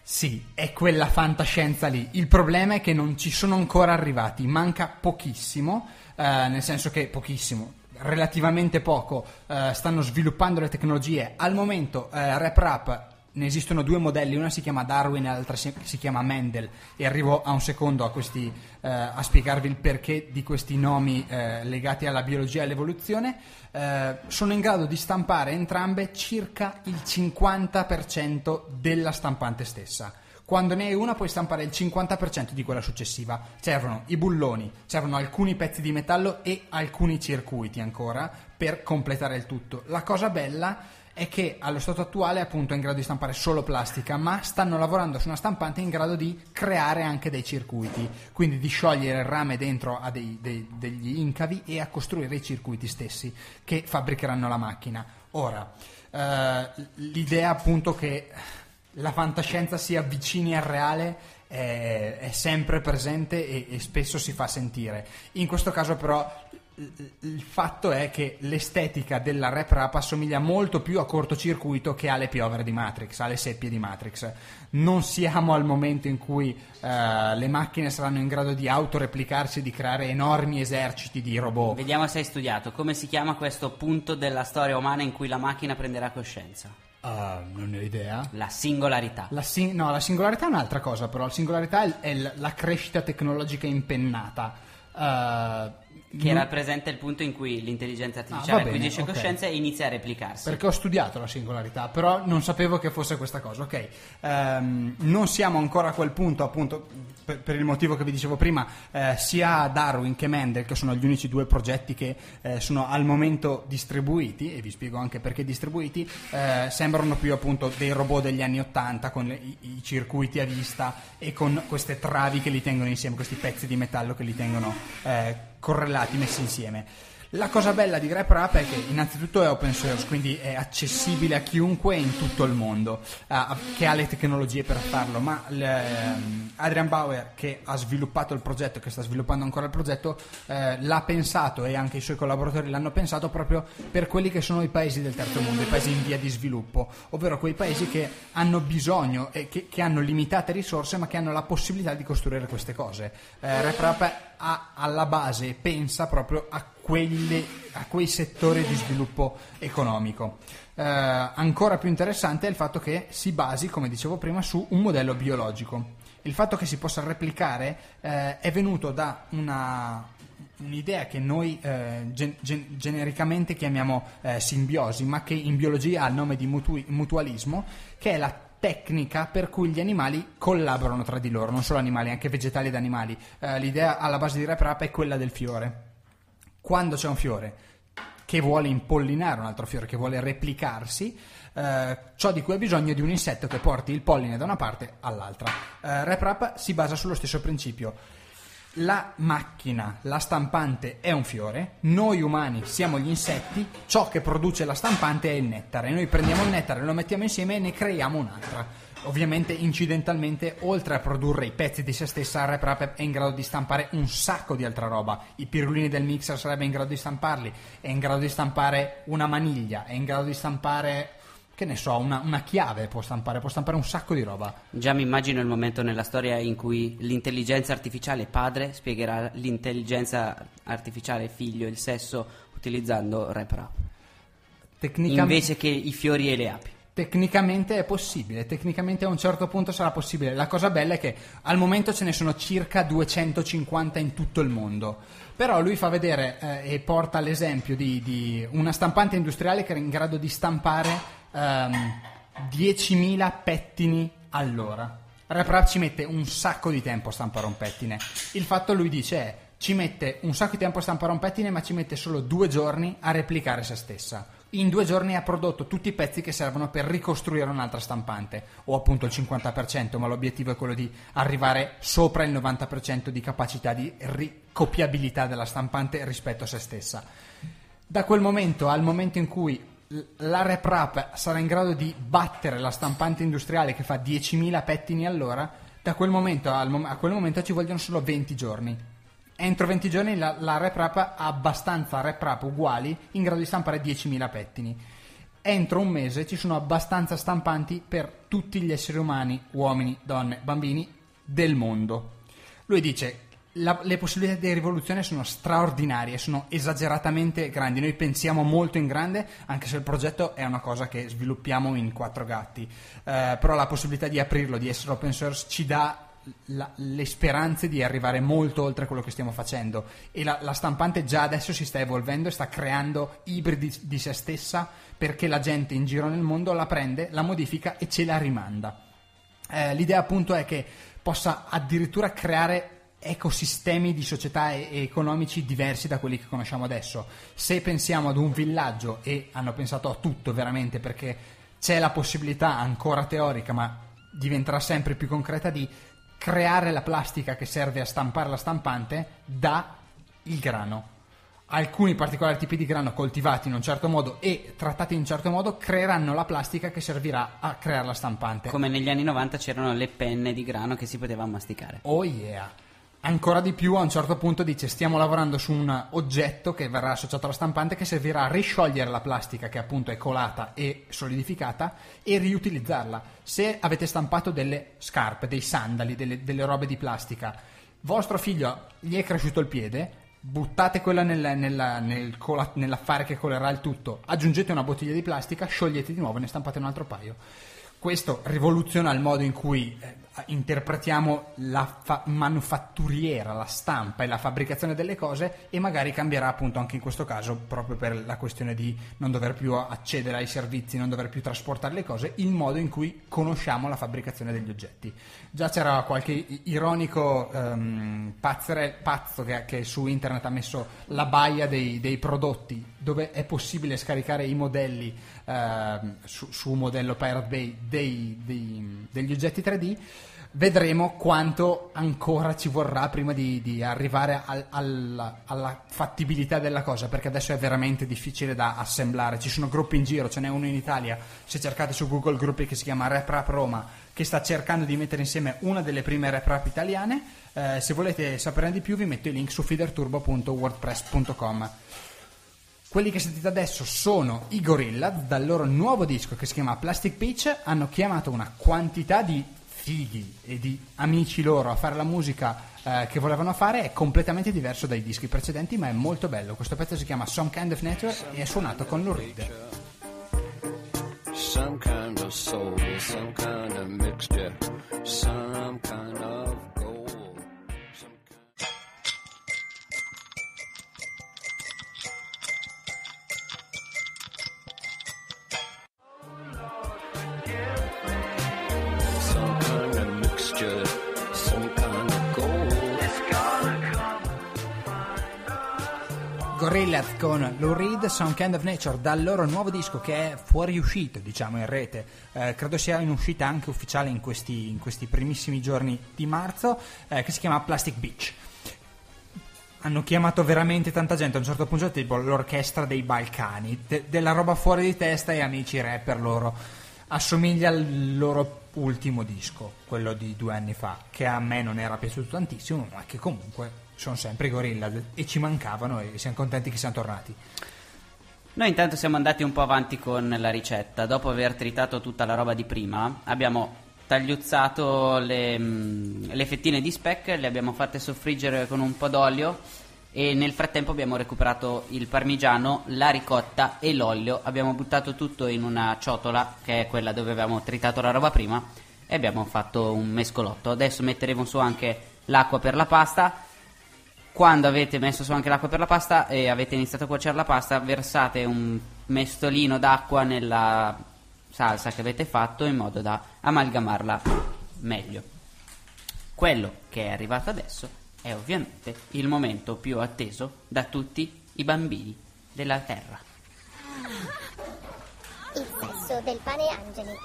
Sì, è quella fantascienza lì. Il problema è che non ci sono ancora arrivati, manca pochissimo, eh, nel senso che pochissimo, relativamente poco, eh, stanno sviluppando le tecnologie. Al momento eh, RepRap ne esistono due modelli, una si chiama Darwin e l'altra si, si chiama Mendel e arrivo a un secondo a, questi, eh, a spiegarvi il perché di questi nomi eh, legati alla biologia e all'evoluzione. Eh, sono in grado di stampare entrambe circa il 50% della stampante stessa. Quando ne hai una puoi stampare il 50% di quella successiva. Servono i bulloni, servono alcuni pezzi di metallo e alcuni circuiti ancora per completare il tutto. La cosa bella è che allo stato attuale appunto è in grado di stampare solo plastica, ma stanno lavorando su una stampante in grado di creare anche dei circuiti, quindi di sciogliere il rame dentro a dei, dei, degli incavi e a costruire i circuiti stessi che fabbricheranno la macchina. Ora, eh, l'idea appunto che la fantascienza si avvicini al reale è, è sempre presente e, e spesso si fa sentire. In questo caso però il fatto è che l'estetica della rap rap assomiglia molto più a cortocircuito che alle piovere di Matrix, alle seppie di Matrix. Non siamo al momento in cui uh, le macchine saranno in grado di autoreplicarsi e di creare enormi eserciti di robot. Vediamo se hai studiato. Come si chiama questo punto della storia umana in cui la macchina prenderà coscienza? Uh, non ne ho idea. La singolarità. La sing- no, la singolarità è un'altra cosa, però la singolarità è, è la crescita tecnologica impennata. Uh, che non... rappresenta il punto in cui l'intelligenza ah, artificiale ah, acquisisce okay. coscienza e inizia a replicarsi. Perché ho studiato la singolarità, però non sapevo che fosse questa cosa. Ok, um, non siamo ancora a quel punto, appunto, per, per il motivo che vi dicevo prima, eh, sia Darwin che Mendel, che sono gli unici due progetti che eh, sono al momento distribuiti, e vi spiego anche perché distribuiti, eh, sembrano più appunto dei robot degli anni Ottanta con le, i, i, circuiti a vista e con queste travi che li tengono insieme, questi pezzi di metallo che li tengono eh, correlati, messi insieme. La cosa bella di GrabRap è che innanzitutto è open source, quindi è accessibile a chiunque in tutto il mondo uh, che ha le tecnologie per farlo, ma um, Adrian Bauer che ha sviluppato il progetto, che sta sviluppando ancora il progetto, uh, l'ha pensato e anche i suoi collaboratori l'hanno pensato proprio per quelli che sono i paesi del terzo mondo, i paesi in via di sviluppo, ovvero quei paesi che hanno bisogno e che, che hanno limitate risorse ma che hanno la possibilità di costruire queste cose. Uh, ha alla base, pensa proprio a quelle, a quei settori di sviluppo economico. Eh, ancora più interessante è il fatto che si basi, come dicevo prima, su un modello biologico. Il fatto che si possa replicare eh, è venuto da una, un'idea che noi eh, gen- gen- genericamente chiamiamo eh, simbiosi, ma che in biologia ha il nome di mutu- mutualismo, che è la tecnica per cui gli animali collaborano tra di loro, non solo animali, anche vegetali ed animali. Eh, l'idea alla base di Rap Rap è quella del fiore quando c'è un fiore che vuole impollinare un altro fiore, che vuole replicarsi, eh, ciò di cui ha bisogno è di un insetto che porti il polline da una parte all'altra. Eh, RepRap si basa sullo stesso principio. La macchina, la stampante è un fiore, noi umani siamo gli insetti, ciò che produce la stampante è il nettare. Noi prendiamo il nettare, lo mettiamo insieme e ne creiamo un'altra ovviamente incidentalmente oltre a produrre i pezzi di se stessa RepRap è in grado di stampare un sacco di altra roba i pirulini del mixer sarebbe in grado di stamparli è in grado di stampare una maniglia è in grado di stampare che ne so, una, una, chiave può stampare, può stampare un sacco di roba. Già mi immagino il momento nella storia in cui l'intelligenza artificiale padre spiegherà l'intelligenza artificiale figlio il sesso utilizzando RepRap. Invece che i fiori e le api. Tecnicamente è possibile, tecnicamente a un certo punto sarà possibile. La cosa bella è che al momento ce ne sono circa 250 in tutto il mondo. Però lui fa vedere eh, e porta l'esempio di, di, una stampante industriale che era in grado di stampare ehm, 10.000 pettini all'ora. RepRap ci mette un sacco di tempo a stampare un pettine. Il fatto lui dice è ci mette un sacco di tempo a stampare un pettine, ma ci mette solo due giorni a replicare se stessa in due giorni ha prodotto tutti i pezzi che servono per ricostruire un'altra stampante, o appunto il 50%, ma l'obiettivo è quello di arrivare sopra il 90% di capacità di ricopiabilità della stampante rispetto a se stessa. Da quel momento al momento in cui la RepRap sarà in grado di battere la stampante industriale che fa 10.000 pettini all'ora, da quel momento a quel momento ci vogliono solo 20 giorni entro 20 giorni la, la RepRap ha abbastanza RepRap uguali in grado di stampare 10.000 pettini. Entro un mese ci sono abbastanza stampanti per tutti gli esseri umani, uomini, donne, bambini del mondo. Lui dice la, le possibilità di rivoluzione sono straordinarie, sono esageratamente grandi. Noi pensiamo molto in grande, anche se il progetto è una cosa che sviluppiamo in quattro gatti. Eh, però la possibilità di aprirlo, di essere open source, ci dà la, le speranze di arrivare molto oltre quello che stiamo facendo e la, la, stampante già adesso si sta evolvendo e sta creando ibridi di se stessa perché la gente in giro nel mondo la prende, la modifica e ce la rimanda. Eh, l'idea appunto è che possa addirittura creare ecosistemi di società e, e economici diversi da quelli che conosciamo adesso. Se pensiamo ad un villaggio e hanno pensato a tutto veramente perché c'è la possibilità ancora teorica ma diventerà sempre più concreta di creare la plastica che serve a stampare la stampante da il grano. Alcuni particolari tipi di grano coltivati in un certo modo e trattati in un certo modo creeranno la plastica che servirà a creare la stampante. Come negli anni 90 c'erano le penne di grano che si poteva masticare. Oh yeah! Ancora di più a un certo punto dice stiamo lavorando su un oggetto che verrà associato alla stampante che servirà a risciogliere la plastica che appunto è colata e solidificata e riutilizzarla. Se avete stampato delle scarpe, dei sandali, delle, delle robe di plastica, vostro figlio gli è cresciuto il piede, buttate quella nel, nella, nel cola, nell'affare che colerà il tutto, aggiungete una bottiglia di plastica, sciogliete di nuovo e ne stampate un altro paio. Questo rivoluziona il modo in cui eh, interpretiamo la fa- manufatturiera, la stampa e la fabbricazione delle cose e magari cambierà appunto anche in questo caso proprio per la questione di non dover più accedere ai servizi, non dover più trasportare le cose, il modo in cui conosciamo la fabbricazione degli oggetti. Già c'era qualche ironico um, pazzere, pazzo che, che, su internet ha messo la baia dei, dei, prodotti dove è possibile scaricare i modelli uh, su, su, un modello Pirate Bay dei, dei, degli oggetti 3D vedremo quanto ancora ci vorrà prima di, di arrivare al, al, alla fattibilità della cosa, perché adesso è veramente difficile da assemblare. Ci sono gruppi in giro, ce n'è uno in Italia, se cercate su Google gruppi che si chiama Rap Rap Roma, che sta cercando di mettere insieme una delle prime rap rap italiane. Eh, se volete saperne di più vi metto il link su feederturbo.wordpress.com. Quelli che sentite adesso sono i Gorilla, dal loro nuovo disco che si chiama Plastic Peach, hanno chiamato una quantità di fighi e di amici loro a fare la musica eh, che volevano fare è completamente diverso dai dischi precedenti ma è molto bello. Questo pezzo si chiama Some Kind of Nature e è suonato con Lou Reed. Some kind of soul, some kind of mixture, some kind of Gorillaz con Lou Reed, Some Kind of Nature, dal loro nuovo disco che è fuoriuscito, diciamo, in rete. Eh, credo sia in uscita anche ufficiale in questi, in questi primissimi giorni di marzo, eh, che si chiama Plastic Beach. Hanno chiamato veramente tanta gente, a un certo punto tipo l'orchestra dei Balcani, de- della roba fuori di testa e amici rapper loro. Assomiglia al loro ultimo disco, quello di due anni fa, che a me non era piaciuto tantissimo, ma che comunque sono sempre i gorilla e ci mancavano e siamo contenti che siano tornati. Noi intanto siamo andati un po' avanti con la ricetta, dopo aver tritato tutta la roba di prima, abbiamo tagliuzzato le, mm, le fettine di speck, le abbiamo fatte soffriggere con un po' d'olio e nel frattempo abbiamo recuperato il parmigiano, la ricotta e l'olio. Abbiamo buttato tutto in una ciotola, che è quella dove avevamo tritato la roba prima, e abbiamo fatto un mescolotto. Adesso metteremo su anche l'acqua per la pasta. Quando avete messo su anche l'acqua per la pasta e avete iniziato a cuocere la pasta, versate un mestolino d'acqua nella salsa che avete fatto in modo da amalgamarla meglio. Quello che è arrivato adesso è ovviamente il momento più atteso da tutti i bambini della Terra. Il sesso del pane angeli.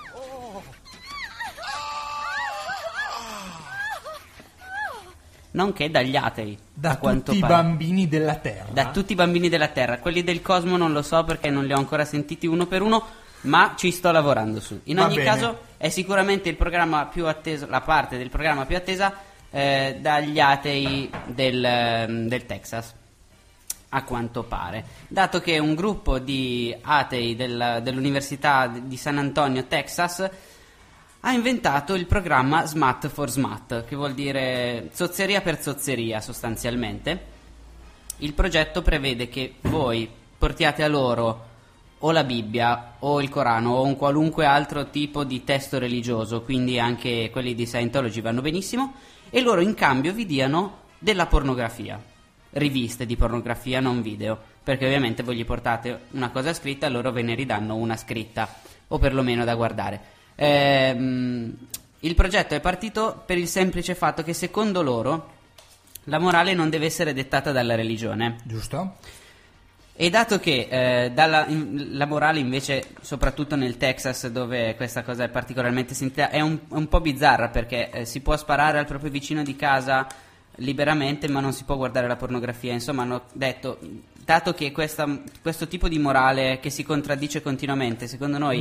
Nonché dagli atei. Da tutti i pare. bambini della Terra. Da tutti i bambini della Terra. Quelli del Cosmo non lo so perché non li ho ancora sentiti uno per uno, ma ci sto lavorando su. In Va ogni bene. caso è sicuramente il programma più atteso, la parte del programma più attesa eh, dagli atei del, ehm, del Texas. A quanto pare, dato che un gruppo di atei del- dell'Università di San Antonio, Texas, ha inventato il programma SMAT for SMAT, che vuol dire zozzeria per zozzeria sostanzialmente. Il progetto prevede che voi portiate a loro o la Bibbia o il Corano o un qualunque altro tipo di testo religioso, quindi anche quelli di Scientology vanno benissimo, e loro in cambio vi diano della pornografia, riviste di pornografia, non video, perché ovviamente voi gli portate una cosa scritta e loro ve ne ridanno una scritta, o perlomeno da guardare. Ehm, il progetto è partito per il semplice fatto che secondo loro la morale non deve essere dettata dalla religione. Giusto? E dato che eh, dalla- in- la morale invece, soprattutto nel Texas dove questa cosa è particolarmente sentita, è un, un po' bizzarra perché eh, si può sparare al proprio vicino di casa liberamente ma non si può guardare la pornografia. Insomma hanno detto, dato che questa- questo tipo di morale che si contraddice continuamente, secondo noi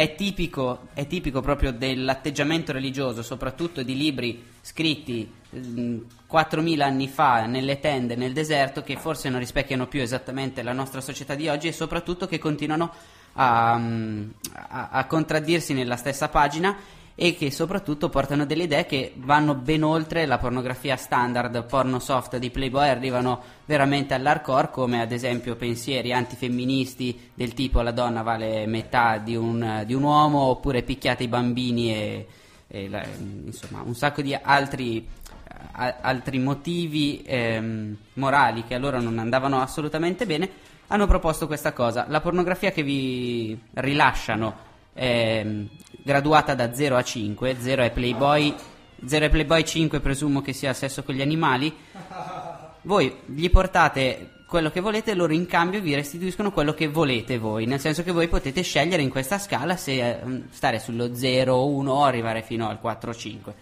è tipico, è tipico proprio dell'atteggiamento religioso, soprattutto di libri scritti mm, 4.000 anni fa nelle tende nel deserto che forse non rispecchiano più esattamente la nostra società di oggi e soprattutto che continuano a, a- a contraddirsi nella stessa pagina e che soprattutto portano delle idee che vanno ben oltre la pornografia standard. Porno soft di Playboy, arrivano veramente all'hardcore come ad esempio pensieri antifemministi del tipo la donna vale metà di un, di un uomo oppure picchiate i bambini e, e la- insomma un sacco di altri, a- altri motivi ehm, morali che a loro non andavano assolutamente bene hanno proposto questa cosa. La pornografia che vi rilasciano mm, graduata da 0 a 5 0 è Playboy 0 è Playboy 5 presumo che sia sesso con gli animali voi gli portate quello che volete loro in cambio vi restituiscono quello che volete voi, nel senso che voi potete scegliere in questa scala se eh, stare sullo 0, 1 o arrivare fino al 4, 5.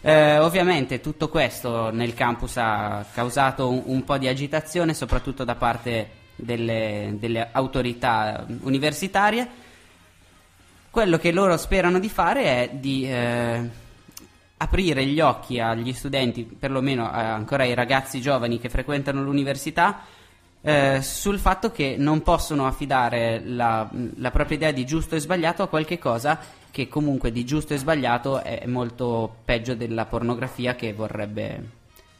Eh, ovviamente tutto questo nel campus ha causato un, un po' di agitazione, soprattutto da parte delle, delle autorità universitarie. Quello che loro sperano di fare è di eh, aprire gli occhi agli studenti, perlomeno eh, ancora ai ragazzi giovani che frequentano l'università, eh, sul fatto che non possono affidare la, la propria idea di giusto e sbagliato a qualche cosa che comunque di giusto e sbagliato è molto peggio della pornografia che vorrebbe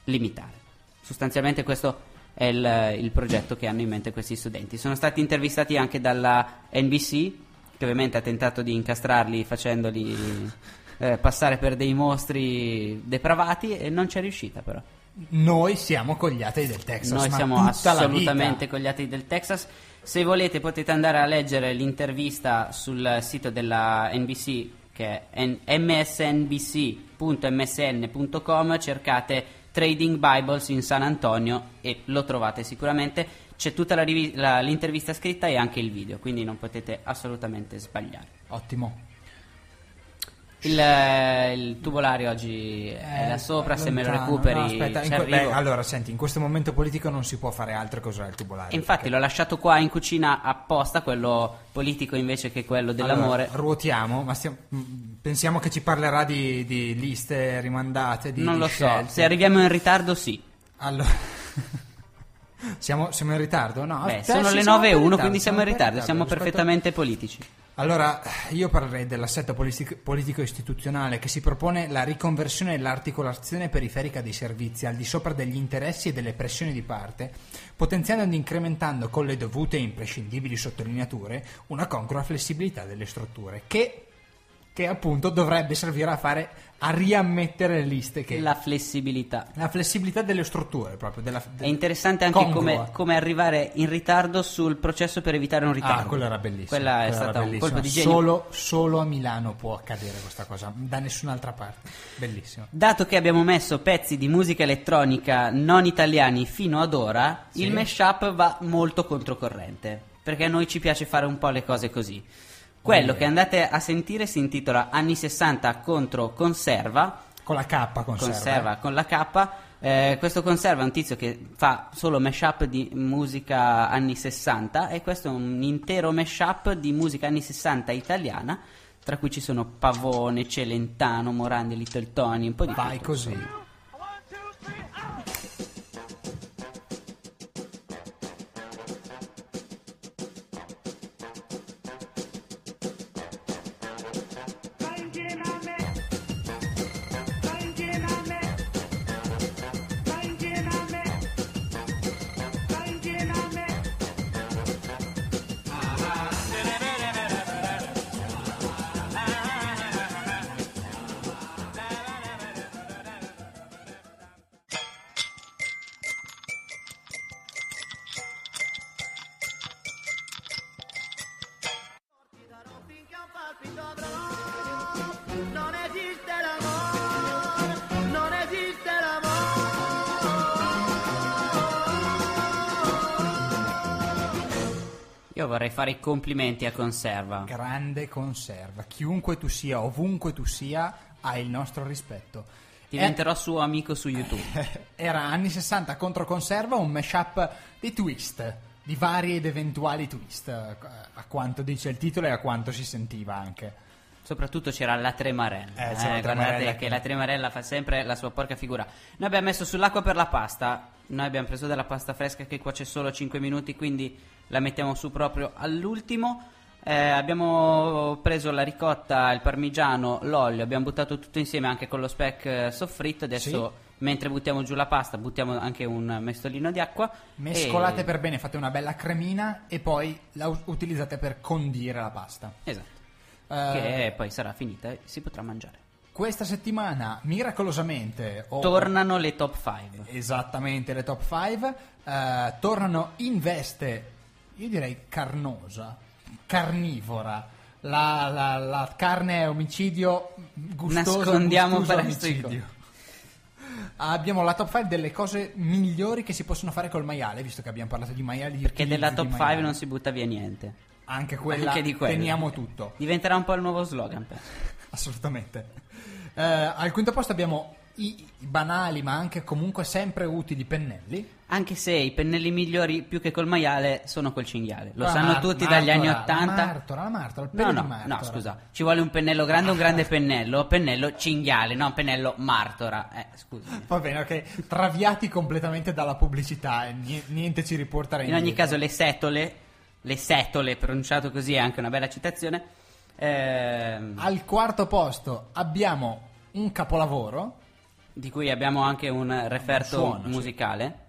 limitare. Sostanzialmente questo è il, il progetto che hanno in mente questi studenti. Sono stati intervistati anche dalla NBC, che ovviamente ha tentato di incastrarli facendoli eh, passare per dei mostri depravati e non c'è riuscita però. Noi siamo con gli atei del Texas. Noi siamo assolutamente vita. con gli atei del Texas. Se volete potete andare a leggere l'intervista sul sito della NBC che è msnbc.msn.com, cercate Trading Bibles in San Antonio e lo trovate sicuramente. C'è tutta la rivi- la- l'intervista scritta e anche il video, quindi non potete assolutamente sbagliare. Ottimo. Il, eh, il tubolare oggi è là sopra, se me lo lontano. recuperi No, aspetta, que- beh, allora, senti, in questo momento politico non si può fare altro che usare il tubolare. Infatti l'ho lasciato qua in cucina apposta, quello politico invece che quello dell'amore. Allora, ruotiamo, ma stiamo- mh, pensiamo che ci parlerà di, di liste rimandate, di non di lo so, scelte. se arriviamo in ritardo sì. Allora, siamo, siamo in ritardo? No, Beh, sono le siamo 9 e un po' 1, in quindi siamo in po' ritardo, siamo rispetto- perfettamente politici. Allora, io parlerei dell'assetto politic- politico-istituzionale che si propone la riconversione e l'articolazione periferica dei servizi al di sopra degli interessi e delle pressioni di parte, potenziando ed incrementando con le dovute e imprescindibili sottolineature una congrua flessibilità delle strutture, che, che appunto dovrebbe servire a fare a riammettere le liste che La flessibilità. la flessibilità delle strutture proprio della, È interessante anche come, come arrivare in ritardo sul processo per evitare un ritardo. Ah, quello era bellissimo. Quella è quello era stata un colpo di genio. Solo, solo a Milano può accadere questa cosa, da nessun'altra parte. Bellissimo. Dato che abbiamo messo pezzi di musica elettronica non italiani fino ad ora, Sì. il mashup va molto controcorrente. Perché a noi ci piace fare un po' le cose così. Quello che andate a sentire si intitola Anni 60 contro Conserva. Con la K conserva. Conserva con la K. Eh, questo conserva è un tizio che fa solo mashup di musica anni 60 e questo è un intero mashup di musica anni 60 italiana, tra cui ci sono Pavone, Celentano, Morandi, Little Tony, un po' di Vai tutto, così. Fare i complimenti a Conserva. Grande conserva. Chiunque tu sia, ovunque tu sia, ha il nostro rispetto. Diventerò suo amico su YouTube. Eh, Era anni 60 contro conserva, un mashup di twist, di vari ed eventuali twist, eh, a quanto dice il titolo e a quanto si sentiva anche. Soprattutto c'era la Tremarella. Eh, c'era la guardate Tremarella che... che- la Tremarella fa sempre la sua porca figura. Noi abbiamo messo sull'acqua per la pasta. Noi abbiamo preso della pasta fresca che qua c'è solo 5 minuti, quindi la mettiamo su proprio all'ultimo. Eh, abbiamo preso la ricotta, il parmigiano, l'olio, abbiamo buttato tutto insieme anche con lo speck eh, soffritto. Adesso, mentre buttiamo giù la pasta, buttiamo anche un mestolino di acqua. Mescolate e- per bene, fate una bella cremina e poi la utilizzate per condire la pasta. Esatto. Eh, Che poi sarà finita e si potrà mangiare. Questa settimana, miracolosamente, o- Tornano le top 5. esattamente le top 5, tornano in veste, io direi carnosa, carnivora. La, la- la carne è omicidio gustoso, Nascondiamo gustoso omicidio. Abbiamo la top 5 delle cose migliori che si possono fare col maiale, visto che abbiamo parlato di maiali. di Perché della utilizzi top di 5 maiale. non si butta via niente. Anche quella Anche di quello. teniamo tutto. Diventerà un po' il nuovo slogan. Assolutamente. Eh, al quinto posto abbiamo i, banali, ma anche comunque sempre utili pennelli. Anche se i pennelli migliori più che col maiale sono col cinghiale. Lo La sanno mar- tutti dagli anni martora, 80. La martora, la martora, il pelo No, no, martora. no, scusa. Ci vuole un pennello grande, un grande pennello. Pennello cinghiale, no, pennello martora. Eh, scusa. Va bene, ok. Traviati completamente dalla pubblicità nie- niente ci riporta In ogni caso, le setole, le setole, pronunciato così è anche una bella citazione. ehm, Al quarto posto abbiamo un capolavoro. Di cui abbiamo anche un referto suono, sì. musicale.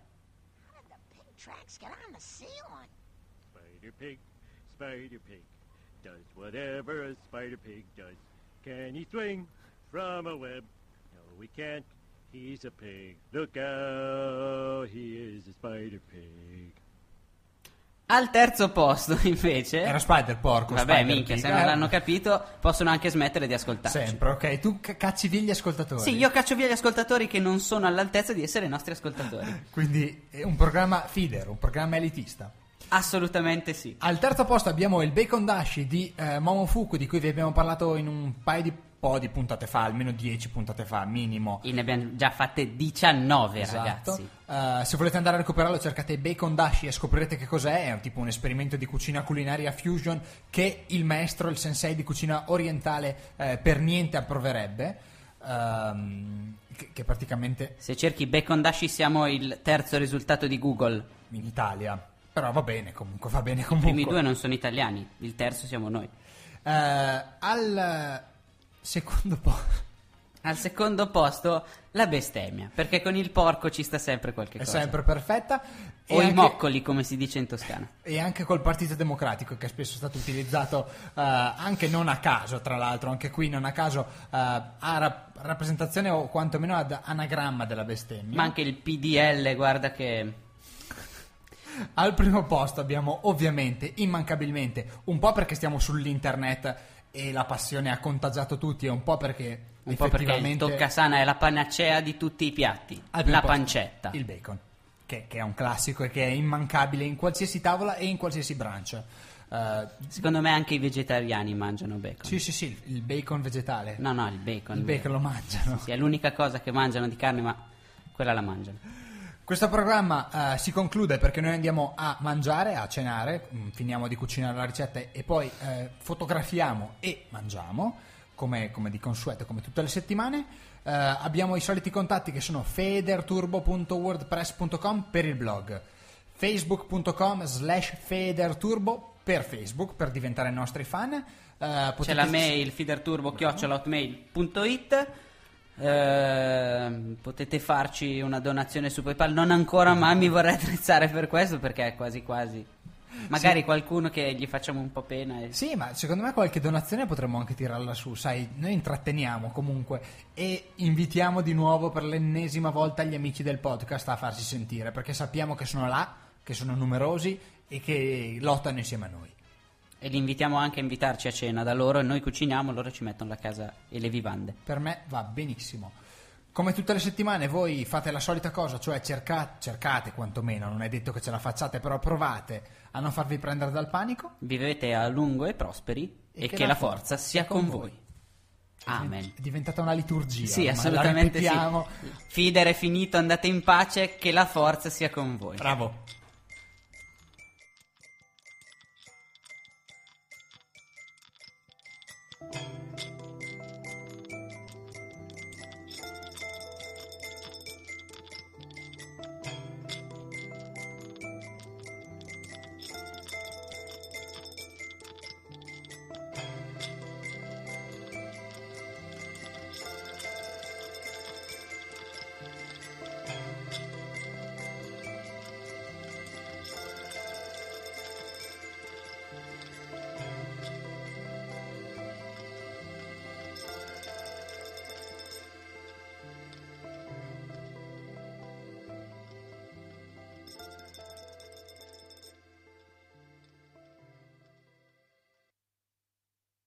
The Al terzo posto, invece. Era Spider Porco. Vabbè, Spider minchia, se non eh. l'hanno capito, possono anche smettere di ascoltarci. Sempre, ok. Tu ca- cacci via gli ascoltatori. Sì, io caccio via gli ascoltatori che non sono all'altezza di essere i nostri ascoltatori. Quindi è un programma feeder, un programma elitista. Assolutamente sì. Al terzo posto abbiamo il Bacon Dashi di eh, Momofuku, di cui vi abbiamo parlato in un paio di po' di puntate fa, almeno 10 puntate fa, minimo. E ne abbiamo già fatte 19, Esatto. ragazzi. Eh, se volete andare a recuperarlo, cercate Bacon Dashi e scoprirete che cos'è. È un tipo un esperimento di cucina culinaria fusion che il maestro, il sensei di cucina orientale, eh, per niente approverebbe. Ehm, che, che praticamente Se cerchi Bacon Dashi siamo il terzo risultato di Google. in Italia. Però va bene, comunque va bene I comunque. primi due non sono italiani, il terzo siamo noi. Eh, al secondo posto Al secondo posto la bestemmia, perché con il porco ci sta sempre qualche è cosa. sempre perfetta. O e i anche- moccoli, come si dice in Toscana. E anche col Partito Democratico, che spesso è stato utilizzato eh, anche non a caso, tra l'altro, anche qui non a caso, eh, a rap- rappresentazione o quantomeno ad anagramma della bestemmia. Ma anche il PDL, guarda che... Al primo posto abbiamo ovviamente, immancabilmente, un po' perché stiamo sull'internet e la passione ha contagiato tutti, e un po' perché Un po' perché il toccasana è la panacea di tutti i piatti. La pancetta. Il bacon, che, che è un classico e che è immancabile in qualsiasi tavola e in qualsiasi brancia. Eh, Secondo me anche i vegetariani mangiano bacon. sì, sì, sì, il bacon vegetale. No, no, il bacon. il bacon lo mangiano. Sì, è l'unica cosa che mangiano di carne, ma quella la mangiano. Questo programma eh, si conclude perché noi andiamo a mangiare, a cenare, mm, finiamo di cucinare la ricetta e poi eh, fotografiamo e mangiamo, come, come di consueto, come tutte le settimane. Eh, abbiamo i soliti contatti che sono federturbo.wordpress.com per il blog, facebook.com slash federturbo per Facebook, per diventare nostri fan. Eh, C'è potete- la mail fiderturbo.hotmail.it Ehm, potete farci una donazione su PayPal, non ancora, ma mi vorrei attrezzare per questo perché è quasi quasi. Magari qualcuno che gli facciamo un po' pena. e- Sì, ma secondo me qualche donazione potremmo anche tirarla su, sai, noi intratteniamo comunque e invitiamo di nuovo per l'ennesima volta gli amici del podcast a farsi sentire, perché sappiamo che sono là, che sono numerosi e che lottano insieme a noi. E li invitiamo anche a invitarci a cena da loro. e Noi cuciniamo, loro ci mettono la casa e le vivande. Per me va benissimo. Come tutte le settimane voi fate la solita cosa, cioè cercate, cercate quantomeno, non è detto che ce la facciate, però provate a non farvi prendere dal panico. Vivete a lungo e prosperi e, che, la forza sia con voi. Amen. È diventata una liturgia. Sì, assolutamente sì. ripetiamo. Fider è finito, andate in pace, che la forza sia con voi. Bravo.